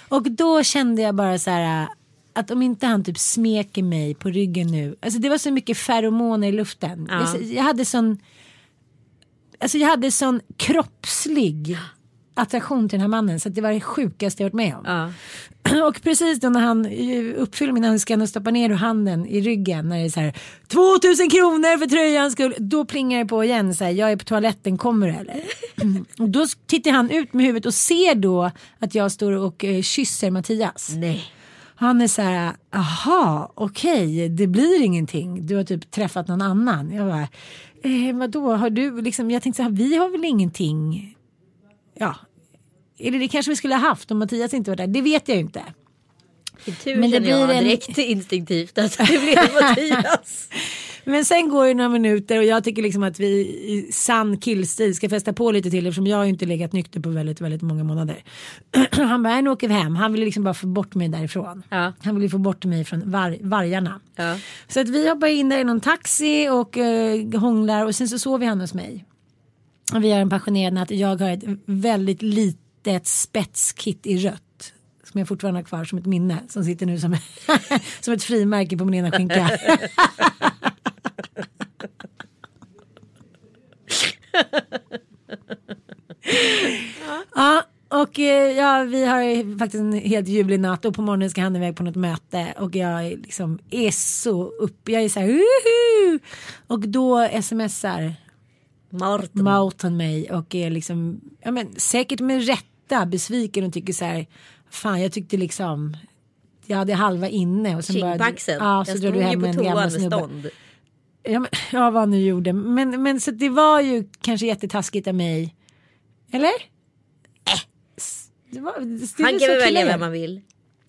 Och då kände jag bara så här att om inte han typ smeker mig på ryggen nu. Alltså det var så mycket feromoner i luften. Ja. Jag, jag hade sån. Alltså jag hade sån kroppslig attraktion till den här mannen så att det var det sjukaste jag varit med om. Ja. Och precis då när han eh, uppfyller min önskan och stoppar ner handen i ryggen när det är så här 2000 kronor för tröjans skull. Då plingar det på igen så här jag är på toaletten kommer du eller? Och då tittar han ut med huvudet och ser då att jag står och eh, kysser Mattias. Nej. Han är så här, aha, okej, det blir ingenting. Du har typ träffat någon annan. Jag bara, eh, vadå, har du liksom, jag tänkte så här, vi har väl ingenting, ja, eller det kanske vi skulle ha haft om Mattias inte var där, det vet jag ju inte. I tur Men det jag blir en- direkt instinktivt att det blir Mattias. Men sen går det några minuter och jag tycker liksom att vi i sann killstil ska festa på lite till eftersom jag inte legat nykter på väldigt, väldigt många månader. Han bara, "Nej, nu åker vi hem. Han ville liksom bara få bort mig därifrån. Ja. Han ville få bort mig från var, vargarna. Ja. Så att vi hoppar in där i någon taxi och eh, hånglar och sen så sover han hos mig. Och vi har en passionerad natt. Jag har ett väldigt litet spetskit i rött. Som jag fortfarande har kvar som ett minne. Som sitter nu som, som ett frimärke på min ena skinka. Ja, och eh, ja, vi har faktiskt en helt ljuvlig natt och på morgonen ska han iväg på något möte och jag är liksom är så upp. Jag är så här "Uhu!" och då smsar Martin. Mountain mig och är liksom ja, men, säkert med rätta besviken och tycker så här fan jag tyckte liksom jag hade halva inne och sen bara Kindpaxen. ja, så jag stod du hem på en gammal snubbe. Ja, men, ja vad han nu gjorde men, men så det var ju kanske jättetaskigt av mig eller? Det var, det, Han kan väl välja vem man vill.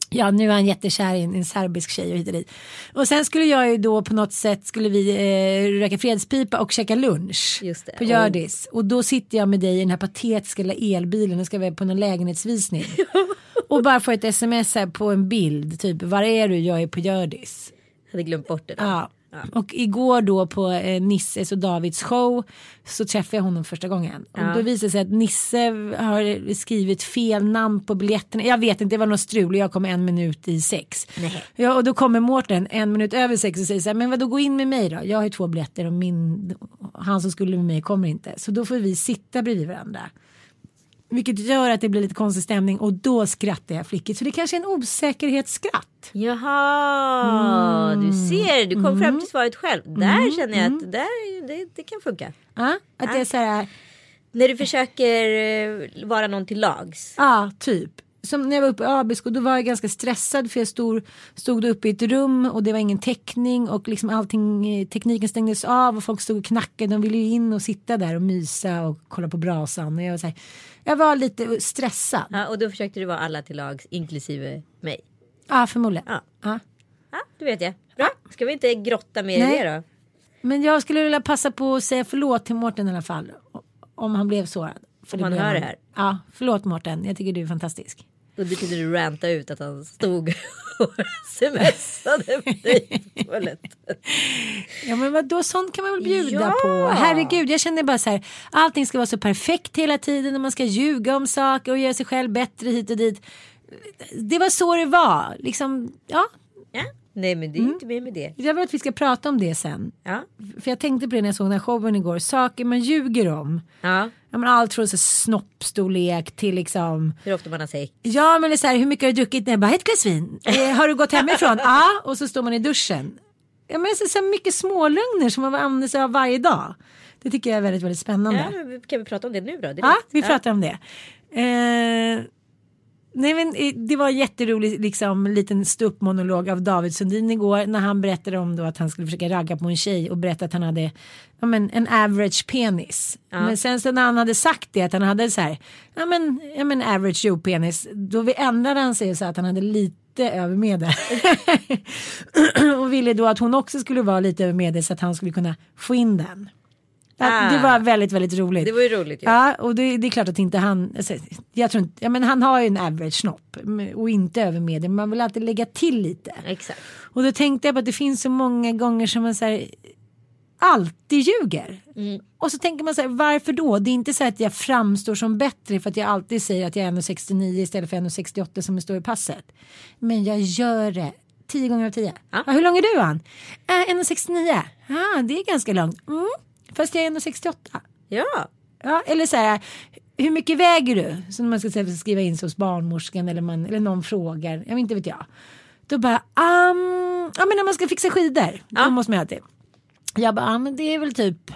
Ja, nu är han jättekär i en, en serbisk tjej och hit och dit. Och sen skulle jag ju då på något sätt skulle vi eh, röka fredspipa och käka lunch på Hjördis. Och då sitter jag med dig i den här patetiska lilla elbilen och ska vara på någon lägenhetsvisning. och bara få ett sms här på en bild, typ var är du? Jag är på Hjördis. Hade glömt bort det där. Ja. Och igår då på eh, Nisses och Davids show så träffade jag honom första gången. Och då visade det sig att Nisse har skrivit fel namn på biljetterna. Jag vet inte, det var något strul och jag kom en minut i sex. Ja, och då kommer Mårten en minut över sex och säger så här, men vadå gå in med mig då? Jag har ju två biljetter och min, han som skulle med mig kommer inte. Så då får vi sitta bredvid varandra. Vilket gör att det blir lite konstig stämning och då skrattar jag flickigt. Så det kanske är en osäkerhetsskratt. Jaha, Mm. du ser, du kom fram till svaret själv. Där känner jag att där, det, det kan funka. Ja, att det är så här, När du försöker eh, vara någon till lags. Ja, typ. Som när jag var uppe i Abisko då var jag ganska stressad för jag stod, stod uppe i ett rum och det var ingen täckning och liksom allting, eh, tekniken stängdes av och folk stod och knackade. De ville ju in och sitta där och mysa och kolla på brasan. Och jag, var så här, jag var lite stressad. Ja, och då försökte du vara alla till lags, inklusive mig. Ja, förmodligen. Ja. Ja. Ja, det vet jag. Bra, ska vi inte grotta mer Nej. i det då? Men jag skulle vilja passa på att säga förlåt till Mårten i alla fall. Om han blev sårad. För Om han hör det här. Ja, förlåt Mårten. Jag tycker du är fantastisk. Och det kunde du ranta ut att han stod smsade med dig på toaletten. Ja men vadå, sånt kan man väl bjuda Ja. på. Herregud, jag känner bara så här, allting ska vara så perfekt hela tiden och man ska ljuga om saker och göra sig själv bättre hit och dit. Det var så det var, liksom, ja. Ja, nej men det är inte mer med det. Jag vill att vi ska prata om det sen. Ja, För jag tänkte på det när jag såg den här showen igår, saker man ljuger om. ja. Ja, men allt från så snoppstorlek till liksom hur ofta man har sex. Ja men det är så här, hur mycket har du druckit? Nej, bara ett glas vin. Eh, har du gått hemifrån? Ja, och så står man i duschen. Ja men så, så mycket smålögner som man använder sig av varje dag. Det tycker jag är väldigt, väldigt spännande. Ja, kan vi prata om det nu då? Direkt? Ja, vi pratar om det. Eh, nej men eh, det var en jätterolig liksom, liten ståuppmonolog av David Sundin igår när han berättade om då att han skulle försöka ragga på en tjej och berätta att han hade ja, men, en average penis. Men sen så när han hade sagt det att han hade så här, ja men, ja, men average Joe penis, då vi ändrade han sig så att han hade lite över medel. och ville då att hon också skulle vara lite över medel så att han skulle kunna få in den. Ja, Det Ah. var väldigt, väldigt roligt. Det var ju roligt ju. Ja, och det, det är klart att inte han, alltså, jag tror inte, ja men han har ju en average snopp och inte över medel, men man vill alltid lägga till lite. Exakt. Och då tänkte jag på att det finns så många gånger som man här, alltid ljuger. Mm. Och så tänker man så här, varför då? Det är inte så att jag framstår som bättre för att jag alltid säger att jag är 1,69 istället för 1,68 som det står i passet. Men jag gör det. 10 gånger av 10. Ja. Ja, hur lång är du Ann? Äh, 1,69. Ja, det är ganska långt. Mm. Fast jag är 1,68. Ja. Ja, eller så här, hur mycket väger du? Så när man ska skriva in sig hos barnmorskan eller, man, eller någon frågar, jag vet inte vet jag. Då bara, um, ja men när man ska fixa skidor, då måste man alltid. Jag bara, ja men det är väl typ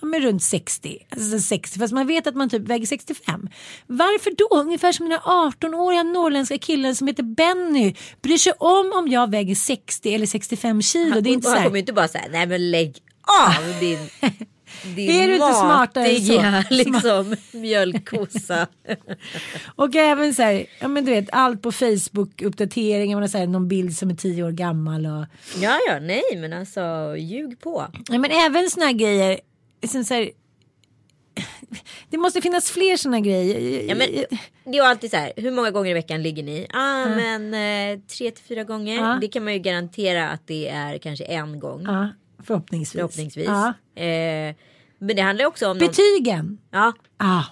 ja, men runt 60, alltså 60, fast man vet att man typ väger 65. Varför då? Ungefär som den här 18-åriga norrländska killen som heter Benny bryr sig om om jag väger 60 eller 65 kilo. Det är inte och så han här, kommer ju inte bara säga nej men lägg av din din Är du inte smartare än så? matiga, liksom mjölkkossa. Och även så här, ja men du vet allt på Facebook uppdateringar, man har så här, någon bild som är tio år gammal och ja ja nej men alltså ljug på. ja, men även såna här grejer, som så här, det måste finnas fler såna grejer. Ja, men, det är alltid så här, hur många gånger i veckan ligger ni? Ah, men eh, tre till fyra gånger. Ja. Det kan man ju garantera att det är kanske en gång. Ja, förhoppningsvis. Förhoppningsvis. Ja. Eh, men det handlar också om någon... Betygen. Ja, Ah,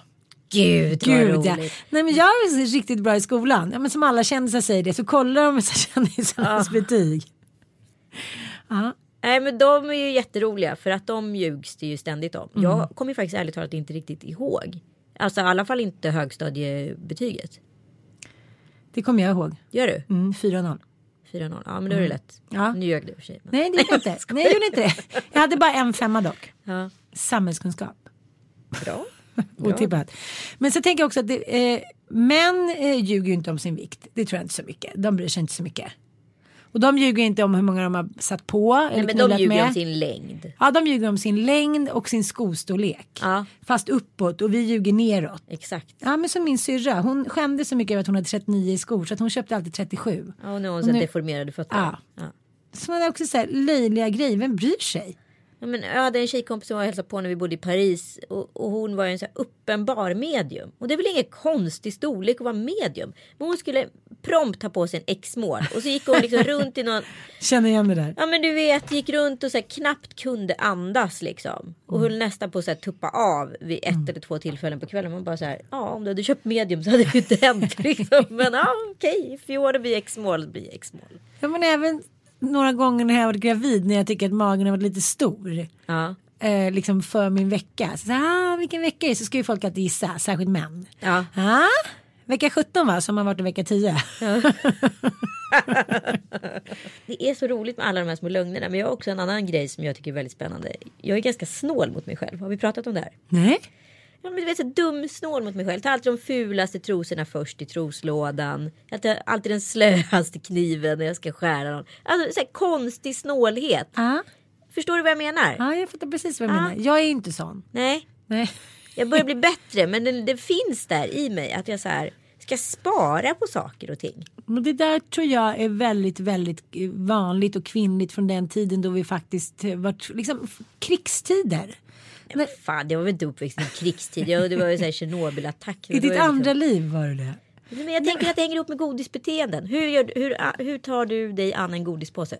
gud vad gud ja. roligt. Nej men jag är riktigt bra i skolan. Ja, men som alla kändisar säger det så kollar de kändisarnas betyg. Ja. Nej men de är ju jätteroliga för att de ljugs det ju ständigt om. Mm. Jag kommer ju faktiskt ärligt talat inte riktigt ihåg. Alltså i alla fall inte högstadiebetyget. Det kommer jag ihåg. Gör du? Mm, 4-0. 4-0. Ja men då är det lätt. Ja. Nu ljög du för sig. men- Nej det gjorde jag inte. Nej jag gjorde inte det. Jag hade bara en femma dock. Ja, Samhällskunskap. bra. Otippat. Men så tänker jag också att det, eh, män eh, ljuger ju inte om sin vikt. Det tror jag inte så mycket. De bryr sig inte så mycket. Och de ljuger inte om hur många de har satt på. Nej, eller men de ljuger med. om sin längd. Ja, de ljuger om sin längd och sin skostorlek. Ja. Fast uppåt och vi ljuger neråt. Exakt. Ja, men som min syrra. Hon skämde så mycket över att hon hade 39 i skor så att hon köpte alltid 37. Ja, och nu har hon Och så nu- deformerade fötter. Ja. Ja. Så man är också så här löjliga grejer. Vem bryr sig? Ja, men jag hade en tjejkompis som var och hälsade på när vi bodde i Paris och, och hon var ju en så här uppenbar medium. Och det är väl ingen konstig storlek att vara medium. Men hon skulle prompt ha på sig en X-mål och så gick hon liksom runt i någon Känner igen det där. Ja men du vet gick runt och så här, knappt kunde andas liksom. Och höll nästan på att så här, tuppa av vid ett eller två tillfällen på kvällen. Man bara så här, ja om du hade köpt medium så hade det ju inte hänt liksom. Men ja okej, if you wanna be X-mål, bli X-mål. Ja, men även några gånger när jag varit gravid när jag tycker att magen har varit lite stor. Ja. Eh, liksom för min vecka. Så, ah, vilken vecka är det? Så ska ju folk alltid gissa, särskilt män. Ja. Ah, vecka 17 va, som har varit i vecka 10. Det är så roligt med alla de här små lögnerna. Men jag har också en annan grej som jag tycker är väldigt spännande. Jag är ganska snål mot mig själv. Har vi pratat om det här? Nej. Ja, men du vet, så dum snål mot mig själv. Tar alltid de fulaste trosorna först i troslådan. Jag tar alltid den slöaste kniven när jag ska skära någon. Alltså så här, konstig snålhet. Ja, Förstår du vad jag menar? ah, jag fattar precis vad du Ah. menar. Jag är inte sån. Nej, Nej. jag börjar bli bättre. Men det, det finns där i mig att jag så här ska spara på saker och ting. Men det där tror jag är väldigt, väldigt eh, vanligt och kvinnligt från den tiden då vi faktiskt eh, varit liksom krigstider. Men fan, jag var väl inte uppväxt i krigstid. Jag, det var ju så här Tjernobylattack. I ditt liksom- andra liv var det det. Men jag tänker att det hänger ihop med godisbeteenden. Hur, gör, hur, hur tar du dig an en godispåse?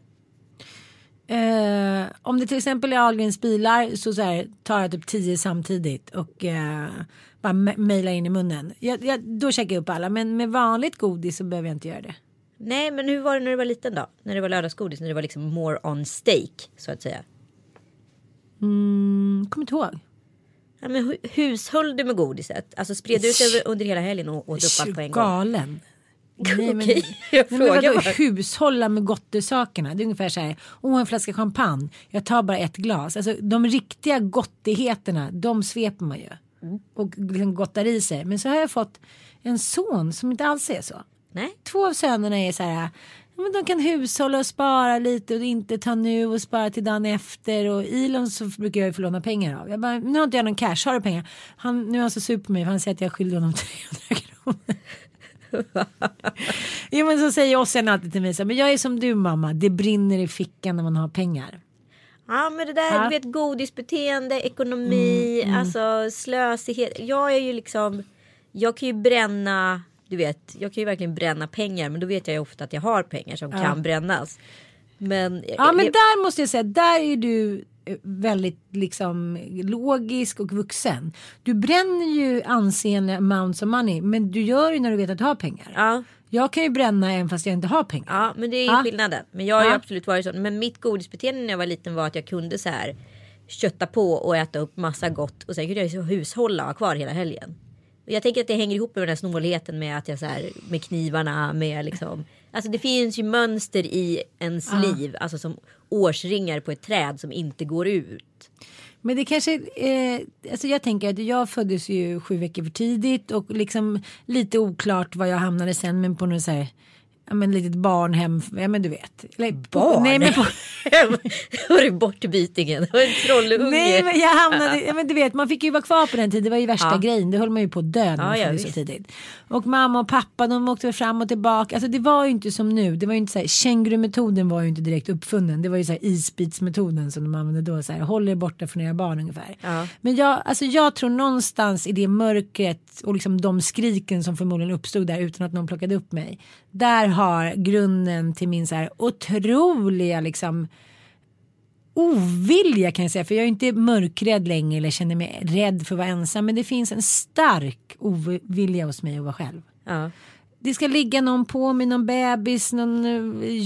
Eh, om det till exempel är Ahlgrens bilar så, så här, tar jag typ tio samtidigt och eh, bara me- mejlar in i munnen. Jag, jag, då käkar jag upp alla men med vanligt godis så behöver jag inte göra det. Nej, men hur var det när du var liten då? När det var lördagsgodis, när det var liksom more on stake så att säga. Mm, kommer inte ihåg. Ja, men hu- hushöll du med godiset? Alltså spred du ut över- under hela helgen och åt upp allt på en gång? Galen. Nej, men, Okej, jag men frågar vadå, hushålla med gottesakerna. Det är ungefär så här. Åh en flaska champagne. Jag tar bara ett glas. Alltså de riktiga gottigheterna. De sveper man ju. Mm. Och liksom gottar i sig. Men så har jag fått en son som inte alls är så. Nej. Två av sönerna är så här. Men de kan hushålla och spara lite och inte ta nu och spara till dagen efter. Och Elon så brukar jag ju få låna pengar av. Jag bara, nu har inte jag någon cash, har du pengar? Han, nu är han så sur på mig för han säger att jag skyller honom 300 kronor. jo men så säger Ossian alltid till mig så men jag är som du mamma, det brinner i fickan när man har pengar. Ja men det där, Ja. du vet godisbeteende, ekonomi, Mm, alltså slösighet. Jag är ju liksom, jag kan ju bränna, du vet, jag kan ju verkligen bränna pengar. Men då vet jag ju ofta att jag har pengar som kan brännas. Men, Ja men där måste jag säga, där är du eh, väldigt liksom logisk och vuxen. Du bränner ju ansenliga amounts of money men du gör ju när du vet att du har pengar. Ja. Jag kan ju bränna även fast jag inte har pengar. Ja men det är ju Ja. skillnaden. Men jag har ju Ja. absolut varit sån. Men mitt godisbeteende när jag var liten var att jag kunde så här kötta på och äta upp massa gott. Och sen kunde jag hushålla och ha kvar hela helgen. Jag tänker att det hänger ihop med den här snålheten med att jag så här med knivarna med liksom. Alltså det finns ju mönster i ens liv. Alltså som årsringar på ett träd som inte går ut. Men det kanske, eh, alltså jag tänker att jag föddes ju sju veckor för tidigt och liksom lite oklart var jag hamnade sen men på något så här, ja men litet barnhem, ja men du vet. Eller, Barn? Nej men på, Var det bortbytingen? Det var en trollunge. Nej men jag hamnade, ja, men du vet man fick ju vara kvar på den tiden, det var ju värsta Ja. grejen, det höll man ju på att dö när man Ja, så tidigt. Och mamma och pappa de åkte fram och tillbaka, alltså det var ju inte som nu, det var ju inte så här, kängurumetoden var ju inte direkt uppfunnen, det var ju så här isbitsmetoden som de använde då, så här, håll er borta från era barn ungefär. Ja. Men jag, alltså jag tror någonstans i det mörkret och liksom de skriken som förmodligen uppstod där utan att någon plockade upp mig. Där har grunden till min så här otroliga liksom ovilja kan jag säga. För jag är inte mörkrädd längre eller känner mig rädd för att vara ensam. Men det finns en stark ovilja hos mig att vara själv. Ja. Det ska ligga någon på mig, någon bebis, någon,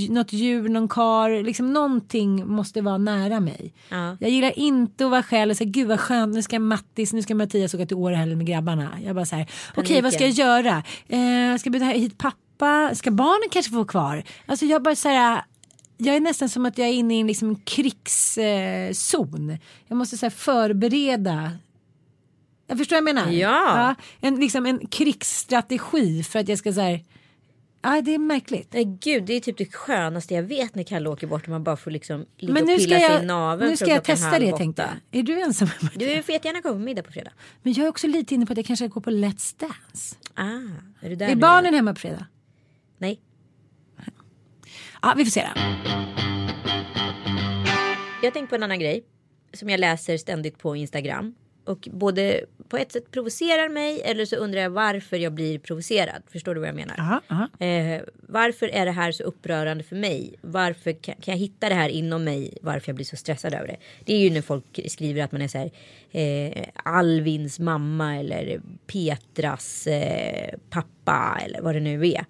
något djur, någon kar. Liksom någonting måste vara nära mig. Ja. Jag gillar inte att vara själv och säga gud vad skönt nu ska Mattis, nu ska Mattias åka till Årehelgen med grabbarna. Jag bara så här, okej vad ska jag göra? Eh, ska jag bjuda hit pappa? Ska barnen kanske få vara kvar? Alltså jag bara så här, jag är nästan som att jag är inne i en liksom krigszon. Zon. jag måste så här, förbereda jag förstår vad jag menar. Ja. en, liksom en krigsstrategi för att jag ska så här, Ja, det är märkligt. Nej gud, det är typ det skönaste jag vet när Kalle åker bort och man bara får liksom ligga Men och nu pilla ska sig i jag, naveln nu ska jag testa det tänkte jag. Är du ensam? Du får jättegärna komma med middag på fredag. Men jag är också lite inne på att jag kanske ska gå på Let's Dance. Ah, är du där Är barnen hemma på fredag? Nej. Ja, vi får se då. Jag har tänkt på en annan grej som jag läser ständigt på Instagram. Och både på ett sätt provocerar mig eller så undrar jag varför jag blir provocerad. Förstår du vad jag menar? Aha, aha. Eh, varför är det här så upprörande för mig? Varför kan, kan jag hitta det här inom mig? Varför jag blir så stressad över det? Det är ju när folk skriver att man är så här eh, Alvins mamma eller Petras eh, pappa eller vad det nu är.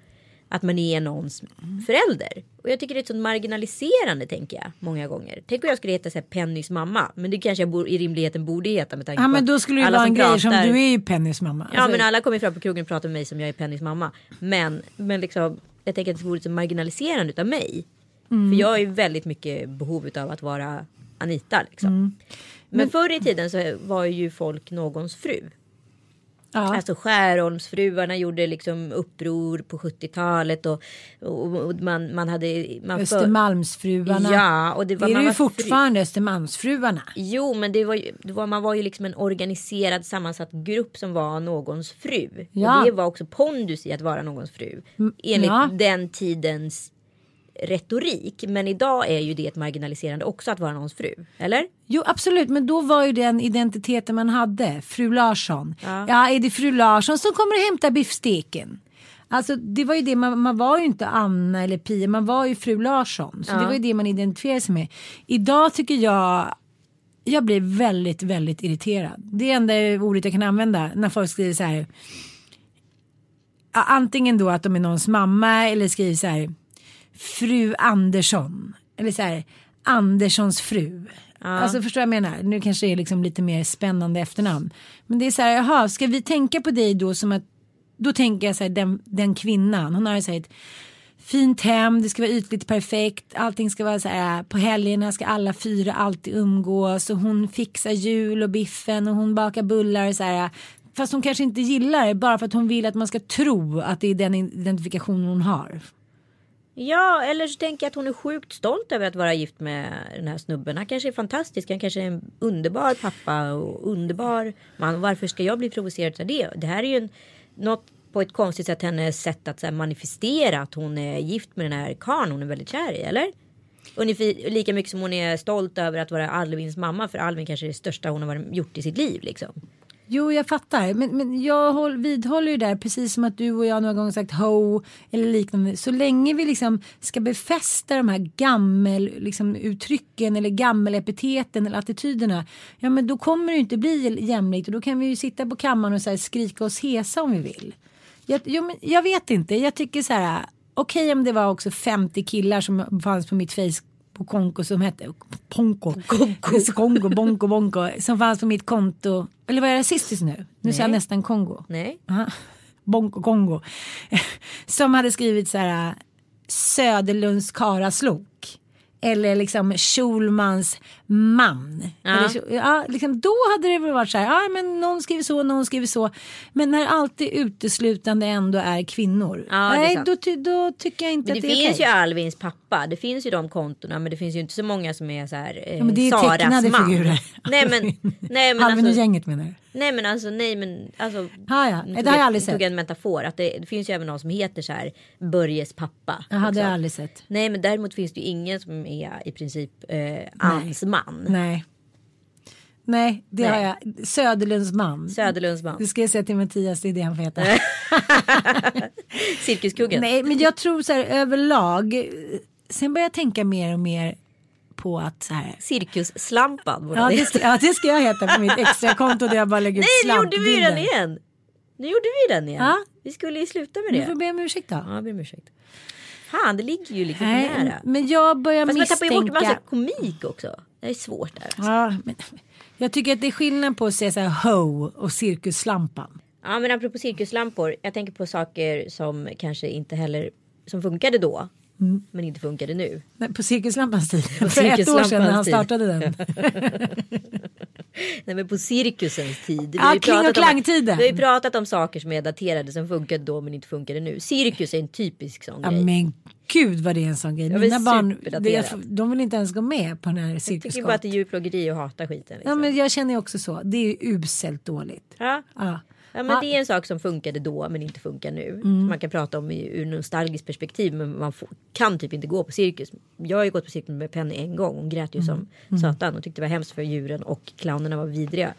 Att man är någons förälder. Och jag tycker det är ett sånt marginaliserande tänker jag många gånger. Tänk om jag skulle heta så här Pennys mamma. Men det kanske jag bor, i rimligheten borde heta med tanke Ja, på men då skulle det alla vara en grej som du är ju Pennys mamma. Ja Alltså, men alla kommer fram på krogen och pratar med mig som jag är Pennys mamma. Men, men liksom, jag tänker att det vore så marginaliserande utav mig. Mm. För jag har ju väldigt mycket behov av att vara Anita. Liksom. Mm. Men, förr i tiden så var ju folk någons fru. Ja. Alltså Skärholmsfruarna gjorde liksom uppror på 70-talet och, och, och man, man hade... Man Östermalmsfruarna. Ja, och det var, det är man det ju fortfarande, Östermalmsfruarna. Jo, men det var, det var, man var ju liksom en organiserad sammansatt grupp som var någons fru. Ja. Och det var också pondus i att vara någons fru. Enligt ja. den tidens retorik. Men idag är ju det ett marginaliserande också att vara någons fru. Eller? Jo absolut, men då var ju den identiteten man hade, fru Larsson. Ja, är det fru Larsson som kommer att hämta biffsteken? Alltså det var ju det, man, man var ju inte Anna eller Pia, man var ju fru Larsson. Så det var ju det man identifierade sig med. Idag tycker jag, jag blir väldigt, väldigt irriterad. Det är enda ordet jag kan använda när folk skriver så här. Ja, Antingen då att de är någons mamma eller skriver så här. Fru Andersson. Eller så här. Anderssons fru. Alltså förstår jag vad jag menar? Nu kanske det är liksom lite mer spännande efternamn. Men det är så här, jaha, ska vi tänka på dig då som att då tänker jag så här, den, den kvinnan, hon har så här ett fint hem, det ska vara ytligt perfekt, allting ska vara så här, på helgerna ska alla fyra alltid umgås och hon fixar jul och biffen och hon bakar bullar och så här. Fast hon kanske inte gillar det bara för att hon vill att man ska tro att det är den identifikationen hon har. Ja, eller så tänker jag att hon är sjukt stolt över att vara gift med den här snubben. Han kanske är fantastisk, han kanske är en underbar pappa och underbar man. Varför ska jag bli provocerad av det? Det här är ju en, något på ett konstigt sätt hennes sätt att så här, manifestera att hon är gift med den här karln hon är väldigt kär i, eller? Ungefär lika mycket som hon är stolt över att vara Alvins mamma för Alvin kanske är det största hon har gjort i sitt liv liksom. Jo, jag fattar. Men, men jag håll, vidhåller ju där, precis som att du och jag några gånger sagt ho eller liknande. Så länge vi liksom ska befästa de här gammel, liksom, uttrycken eller gammelepiteten eller attityderna. Ja, men då kommer det inte bli jämlikt och då kan vi ju sitta på kammaren och så här, skrika oss hesa om vi vill. Jag, jo, men jag vet inte, jag tycker så här. Okej om det var också 50 killar som fanns på mitt face på Konko som hette Ponko. Kongo, Bonko, Bonko. Som fanns på mitt konto. Eller var jag rasistisk nu? Nu sa jag nästan Kongo. Nej. Aha. Bonko Kongo. Som hade skrivit så här Söderlunds karaslok. Eller liksom Schulmans man. Ja. Schul- ja, liksom, då hade det väl varit så här, ja men någon skriver så, någon skriver så. Men när alltid uteslutande ändå är kvinnor. Ja, det är nej, sant. då, ty- då tycker jag inte Men det, att det är finns okej. ju Alvins pappa. Det finns ju de kontona. Men det finns ju inte så många som är så här. Eh, Ja, men det är Saras tecknade man. figurer. Nej men. Nej men Alvin och alltså. gänget menar du? Nej men alltså nej men alltså. Ja, ja. Det tog har jag aldrig tog sett. en metafor. Att det, det finns ju även någon som heter så här. Börjes pappa. Jag hade liksom. jag aldrig sett. Nej men däremot finns det ju ingen som är i princip eh, man. Nej. Nej, det Nej. har jag. Söderlunds man. Söderlunds man. Det ska jag säga till Mattias, det är det han får heta. Cirkuskuggen. Nej, men jag tror så här överlag. Sen börjar jag tänka mer och mer på att så här. Cirkusslampan. borde Ja det ska, ja, det ska jag heta på mitt extra konto där jag bara lägger ut Nej nu gjorde vi den igen. Nu gjorde vi den igen. Ja. Vi skulle ju sluta med Du det. får be om ursäkt då. Ja, jag ber om ursäkt. Fan, det ligger ju lite för Nej, nära. men jag börjar Fast man tappar ju bort misstänka. massa komik också. Det är svårt där. Ja, men, jag tycker att det är skillnad på att säga så här ho och cirkusslampan. Ja, men apropå cirkuslampor. Jag tänker på saker som kanske inte heller som funkade då. Mm. Men inte funkade nu. Nej, På cirkuslampans tid. För ett år sedan när han startade den. Nej men på cirkusens tid. Vi Ja, Kling och pratat om- Klang-tiden. Vi har ju pratat om saker som är daterade som funkade då men inte funkade nu. Cirkus är en typisk sån Ja, grej. men gud vad det är en sån grej. Mina barn, det, de vill inte ens gå med på den här Jag tycker bara att det är djurplågeri och hata skiten. Liksom. Ja, men jag känner också så. Det är uselt dåligt. ja. Ja. Ja, men det är en sak som funkade då men inte funkar nu. Mm. Man kan prata om ur nostalgiskt perspektiv men man får, kan typ inte gå på cirkus. Jag har ju gått på cirkus med Penny en gång. Hon grät ju Mm. som satan och tyckte det var hemskt för djuren och clownerna var vidriga.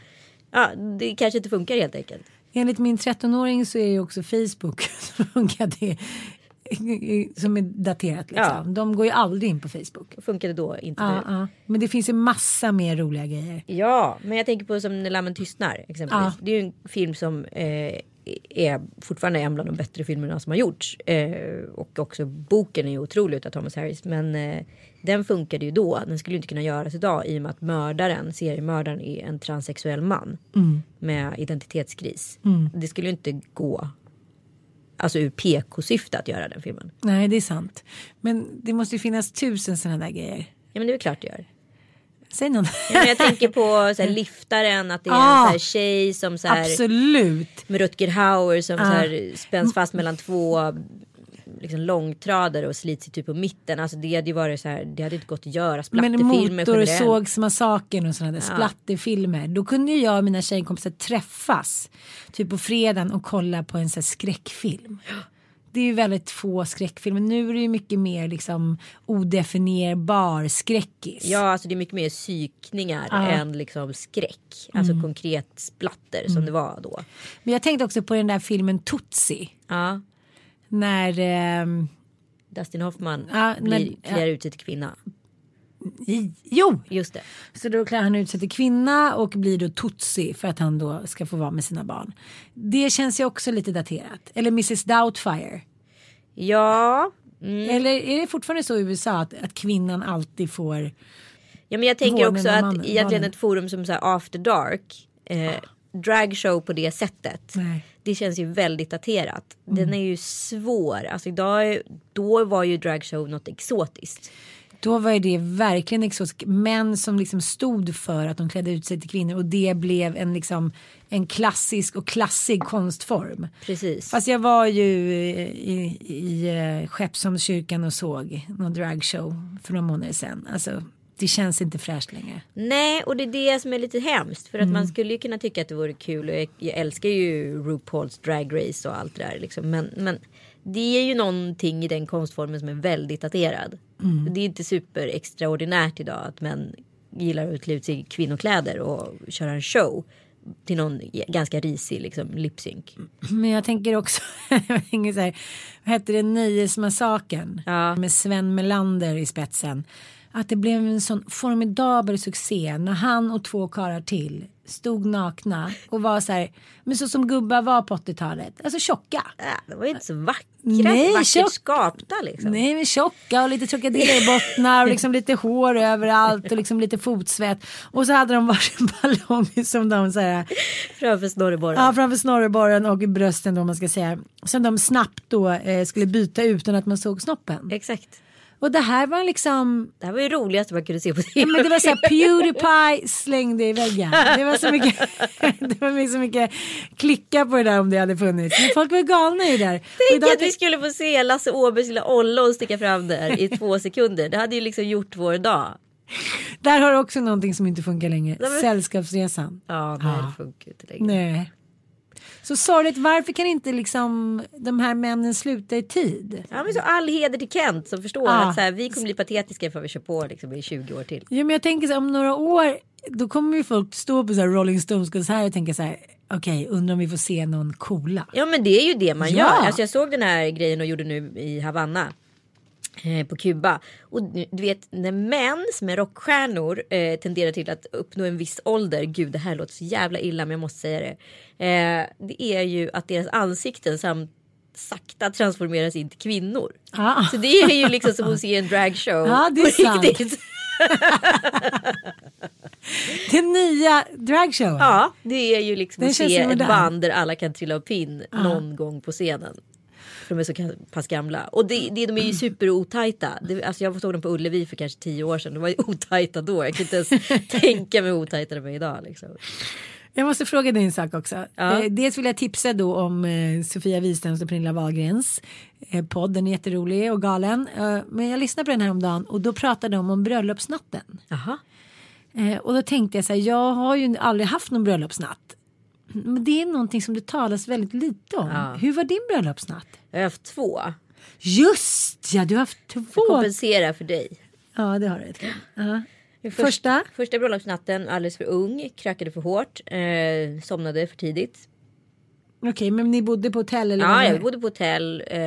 Ja, det kanske inte funkar helt enkelt. Enligt min 13-åring så är ju också Facebook som funkar det, som är daterat. Liksom. Ja. De går ju aldrig in på Facebook. Funkade då, inte Ja, nu. ja. Men det finns ju massa mer roliga grejer. Ja, men jag tänker på som När lammen tystnar. Exempelvis. Det är ju en film som eh, är fortfarande en bland de bättre filmerna som har gjorts. Eh, och också boken är ju otrolig utav Thomas Harris. Men eh, den funkade ju då. Den skulle ju inte kunna göras idag i och med att mördaren, seriemördaren är en transsexuell man. Med identitetskris. Det skulle ju inte gå. Alltså ur PK-syfte att göra den filmen. Nej, det är sant. Men det måste ju finnas tusen sådana där grejer. Ja men det är klart det gör. Säg någon. Ja, jag tänker på så här, liftaren, att det är Ah. en så här, tjej som så här, Absolut. med Rutger Hauer som Ah. så här, spänns fast mellan två liksom, långtradare och slits typ på mitten. Alltså det hade ju varit så här, det hade inte gått att göra Men splatterfilmer generellt. Motorsågsmassakern och sådana där splatterfilmer. Då kunde ju jag och mina tjejkompisar träffas. Typ på fredagen och kolla på en sån här skräckfilm. Det är ju väldigt få skräckfilmer. Nu är det ju mycket mer liksom odefinierbar skräckis. Ja, alltså det är mycket mer psykningar Ah. än liksom skräck. Alltså Mm. konkret splatter som det var då. Men jag tänkte också på den där filmen Tutsi. Ja, När... ehm, Dustin Hoffman Ja, blir, men- klär ut sig till kvinna. i, jo! Just det. Så då klär han ut sig till kvinna och blir då Tutsi för att han då ska få vara med sina barn. Det känns ju också lite daterat. Eller Mrs Doubtfire. Ja. Mm. Eller är det fortfarande så i USA att, att kvinnan alltid får... Ja men jag tänker också att mannen- egentligen barnen. ett forum som så After Dark. Eh, dragshow på det sättet. Nej. Det känns ju väldigt daterat. Mm. Den är ju svår. Alltså idag, då var ju dragshow något exotiskt. Då var ju det verkligen exotiskt. Män som liksom stod för att de klädde ut sig till kvinnor och det blev en, liksom, en klassisk och klassig konstform. Precis. Fast jag var ju i, i, i eh, Skeppsholmskyrkan och såg någon dragshow för några månader sedan. Alltså, det känns inte fräscht längre. Nej och det är det som är lite hemskt. För att Mm. man skulle ju kunna tycka att det vore kul. Och jag, jag älskar ju RuPaul's Drag Race och allt det där. Liksom. Men, men det är ju någonting i den konstformen som är väldigt daterad. Mm. Det är inte super extraordinärt idag att män gillar att klä ut sig i kvinnokläder och köra en show. Till någon ganska risig liksom, lip-sync. Men jag tänker också, så här, vad hette det, Nöjesmassakern Ja. med Sven Melander i spetsen. Att det blev en sån formidabel succé när han och två karlar till stod nakna och var så här, men så som gubbar var på 80-talet, alltså tjocka. Äh, det var ju inte så vackra. Nej, vackert tjock- skapta liksom. Nej men tjocka och lite krokodiller i bottnar och liksom lite hår överallt och liksom lite fotsvett. Och så hade de varsin ballong som de så här, Framför snorreborren. Ja, framför snorreborren och i brösten då man ska säga. Som de snabbt då eh, skulle byta utan att man såg snoppen. Exakt. Och det här var liksom, Det här var ju roligast man kunde se på ja, tv. men det var så här Pewdiepie slängde i väggen. Det var så mycket, det var så mycket klicka på det där om det hade funnits. Men folk var galna i det där. Tänk idag- att vi skulle få se Lasse Åbergs lilla ollon sticka fram där i två sekunder. Det hade ju liksom gjort vår dag. Där har du också någonting som inte funkar längre. men- Sällskapsresan. Ja, nej det funkar inte längre. Nej. Så sorgligt, varför kan inte liksom de här männen sluta i tid? Ja men så all heder till Kent som förstår Ja. att så här, vi kommer bli patetiska för att vi kör på liksom i 20 år till. Ja, men jag tänker så här, om några år då kommer ju folk stå på så här Rolling Stones här och tänka så här okej undrar om vi får se någon coola. Ja men det är ju det man Ja. gör. Alltså jag såg den här grejen och gjorde nu i Havanna. Eh, På Kuba. Och du vet när män som är rockstjärnor eh, tenderar till att uppnå en viss ålder. Gud det här låter så jävla illa men jag måste säga det. Eh, det är ju att deras ansikten samt sakta transformeras in till kvinnor. Ja. Så det är ju liksom som att se en dragshow. Ja, det är sant. riktigt. Den nya dragshowen. Ja, det är ju liksom Den att se ett band där alla kan trilla av pinn någon gång på scenen. För de är så pass gamla. Och det, det, de är ju superotajta. Det, alltså jag såg dem på Ullevi för kanske tio år sedan. De var ju otajta då. Jag kan inte ens tänka mig hur otajta de är idag. Liksom. Jag måste fråga dig en sak också. Ja. Eh, dels vill jag tipsa då om eh, Sofia Wistems och Pernilla Wahlgrens eh, podd. Den är jätterolig och galen. Men jag lyssnade på den här om dagen och då pratade de om bröllopsnatten. Jaha. Eh, och då tänkte jag så här, jag har ju aldrig haft någon bröllopsnatt. Det är någonting som det talas väldigt lite om. Ja. Hur var din bröllopsnatt? Jag har haft två. Just ja, du har haft två. Kompensera för dig. Ja, det har du. Ja. Först- Första? Första bröllopsnatten alldeles för ung. Krökade för hårt. Eh, somnade för tidigt. Okej, men ni bodde på hotell eller? Ja, vi bodde på hotell. Eh,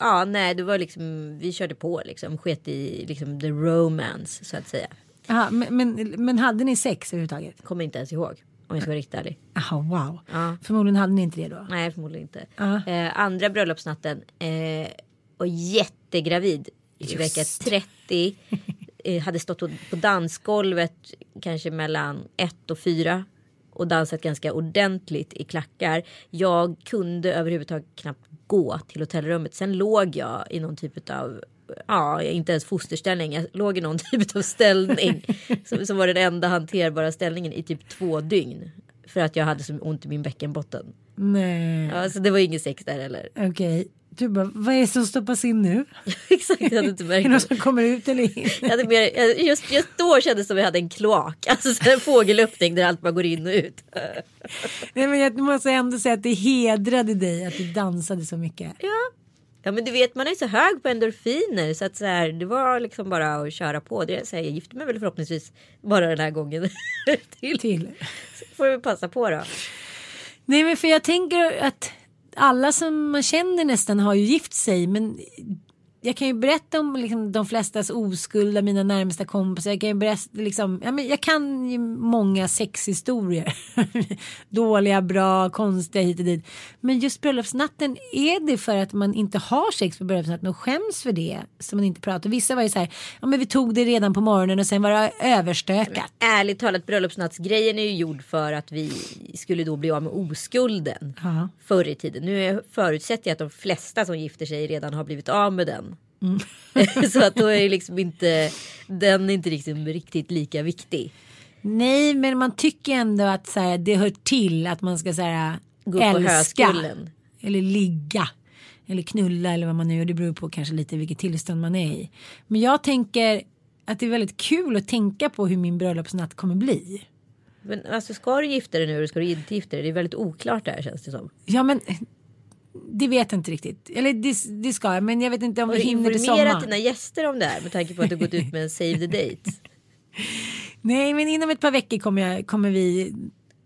ja, nej, det var liksom, vi körde på liksom. Sket i liksom the romance så att säga. Aha, men, men, men hade ni sex överhuvudtaget? Kommer inte ens ihåg. Om jag ska vara riktigt ärlig. Jaha, wow. Ja. Förmodligen hade ni inte det då. Nej, förmodligen inte. Ja. Eh, andra bröllopsnatten. Eh, och jättegravid. I vecka 30. Eh, hade stått på på dansgolvet kanske mellan ett och fyra. Och dansat ganska ordentligt i klackar. Jag kunde överhuvudtaget knappt gå till hotellrummet. Sen låg jag i någon typ av Ja, inte ens fosterställning. Jag låg i någon typ av ställning. som, som var den enda hanterbara ställningen i typ två dygn. För att jag hade så ont i min bäckenbotten. Nej, Ja, så det var ingen sex där heller. okej. Du bara, vad är det som stoppas in nu? Exakt, jag hade inte Är märkt det något det. som kommer ut eller in? Jag hade mer, just, just då kändes det som att jag hade en kloak. Alltså en fågelöppning där allt bara går in och ut. Nej, men jag måste ändå säga att det hedrade dig att du dansade så mycket. Ja. Ja men du vet man är så hög på endorfiner så att så här, det var liksom bara att köra på. Det är så här, jag gifter mig väl förhoppningsvis bara den här gången. till. Till. Får vi passa på då. Nej men för jag tänker att alla som man känner nästan har ju gift sig men jag kan ju berätta om liksom, de flestas oskuld av mina närmsta kompisar. Jag kan ju berätta liksom, ja, men jag kan ju många sexhistorier. Dåliga, bra, konstiga hit och dit. Men just bröllopsnatten, är det för att man inte har sex på bröllopsnatten och skäms för det som man inte pratar? Vissa var ju så här, ja men vi tog det redan på morgonen och sen var det överstökat. Ärligt talat bröllopsnattsgrejen är ju gjord för att vi skulle då bli av med oskulden. Ja. Förr i tiden. Nu förutsätter jag att de flesta som gifter sig redan har blivit av med den. Mm. så att då är det liksom inte den är inte liksom riktigt lika viktig. Nej, men man tycker ändå att så här, det hör till att man ska så här, Gå älska. Eller ligga. Eller knulla eller vad man nu gör. Det beror på kanske lite vilket tillstånd man är i. Men jag tänker att det är väldigt kul att tänka på hur min bröllopsnatt kommer bli. Men alltså ska du gifta dig nu eller ska du inte gifta dig? Det är väldigt oklart där känns det som. Ja, men det vet jag inte riktigt. Eller det, det ska jag, men jag vet inte om Har vi du hinner till informerat sommaren. dina gäster om det här med tanke på att du gått ut med en save the date? Nej, men inom ett par veckor kommer, jag, kommer vi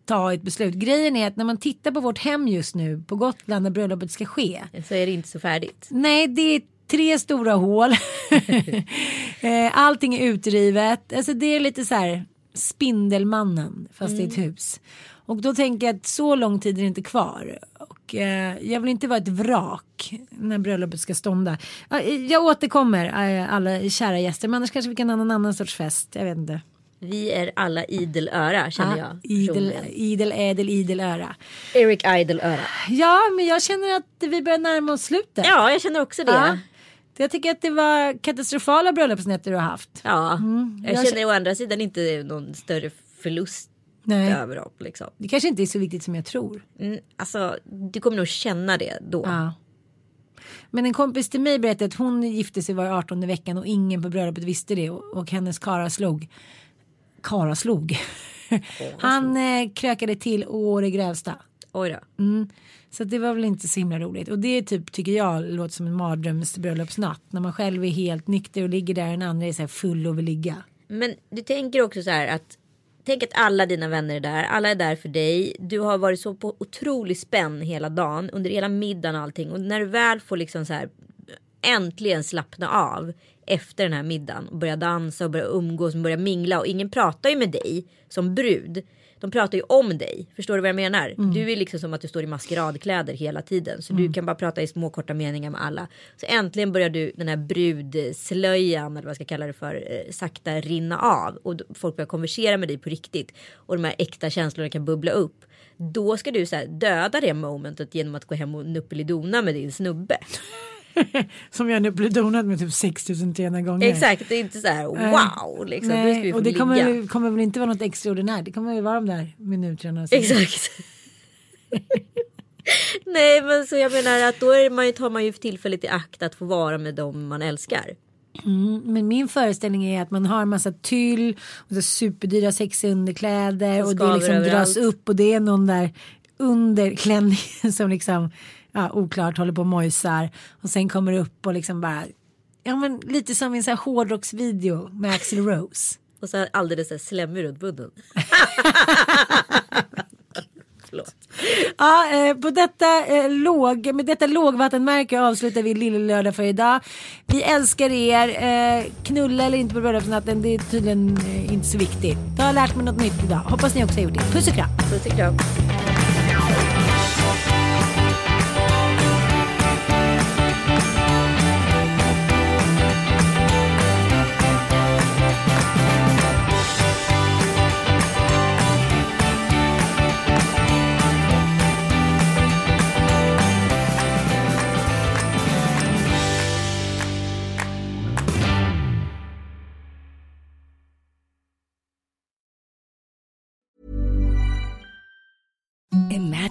ta ett beslut. Grejen är att när man tittar på vårt hem just nu på Gotland där bröllopet ska ske. Så är det inte så färdigt. Nej, det är tre stora hål. Eh, Allting är utrivet. Alltså det är lite så här Spindelmannen fast i ett hus. Och då tänker jag att så lång tid är det inte kvar. Och eh, jag vill inte vara ett vrak när bröllopet ska stånda. Ja, eh, Jag återkommer eh, alla kära gäster. Men annars kanske vi kan ha någon annan sorts fest. Jag vet inte. Vi är alla idel öra känner Ja, jag. idel, idel, ädel, idel öra. Eric Idle öra. Ja, men jag känner att vi börjar närma oss slutet. Ja, jag känner också det. Ja. Ja. Jag tycker att det var katastrofala bröllopsnätter du har haft. Jag, jag känner å andra sidan inte någon större förlust Nej. över dem. Liksom. Det kanske inte är så viktigt som jag tror. Mm, alltså, du kommer nog känna det då. Ja. Men en kompis till mig berättade att hon gifte sig var 18 veckan och ingen på bröllopet visste det och, och hennes kara slog. Kara slog. Han eh, krökade till å det grövsta. Oj då. Mm. Så det var väl inte så himla roligt. Och det typ tycker jag låter som en mardrömsbröllopsnatt. När man själv är helt nykter och ligger där och den andra är så här full och vill ligga. Men du tänker också så här att Tänk att alla dina vänner är där, alla är där för dig. Du har varit så på otrolig spänn hela dagen, under hela middagen och allting. Och när du väl får liksom så här äntligen slappna av efter den här middagen och börja dansa och börja umgås och börja mingla och ingen pratar ju med dig som brud. De pratar ju om dig. Förstår du vad jag menar? Du är liksom som att du står i maskeradkläder hela tiden. Så du kan bara prata i små korta meningar med alla. Så äntligen börjar du den här brudslöjan eller vad jag ska kalla det för eh, sakta rinna av. Och folk börjar konversera med dig på riktigt. Och de här äkta känslorna kan bubbla upp. Då ska du så döda det momentet genom att gå hem och nuppelidona med din snubbe. Som jag nu blir donat med typ 6300 gånger. Exakt, det är inte så här wow. Liksom. Nej, och det ligga. kommer, kommer väl inte vara något extraordinärt. Det kommer ju vara de där minuterna. Exakt. Nej men så jag menar att då är man ju, tar man ju tillfället i akt att få vara med dem man älskar. Men min föreställning är att man har en massa tyll och så superdyra sexiga underkläder Som och det liksom dras överallt. upp och det är någon där under klänningen som liksom ja, oklart håller på och mojsar och sen kommer det upp och liksom bara ja men lite som i en sån här hårdrocksvideo med Axl Rose. Och så här alldeles så här slemmig runt munnen. Förlåt. Ja, eh, på detta, eh, låg, med detta lågvattenmärke avslutar vi Lille Lördag för idag. Vi älskar er. Eh, knulla eller inte på bröllopsnatten, det är tydligen eh, inte så viktigt. Jag har lärt mig något nytt idag. Hoppas ni också har gjort det. Puss och kram. Puss och kram.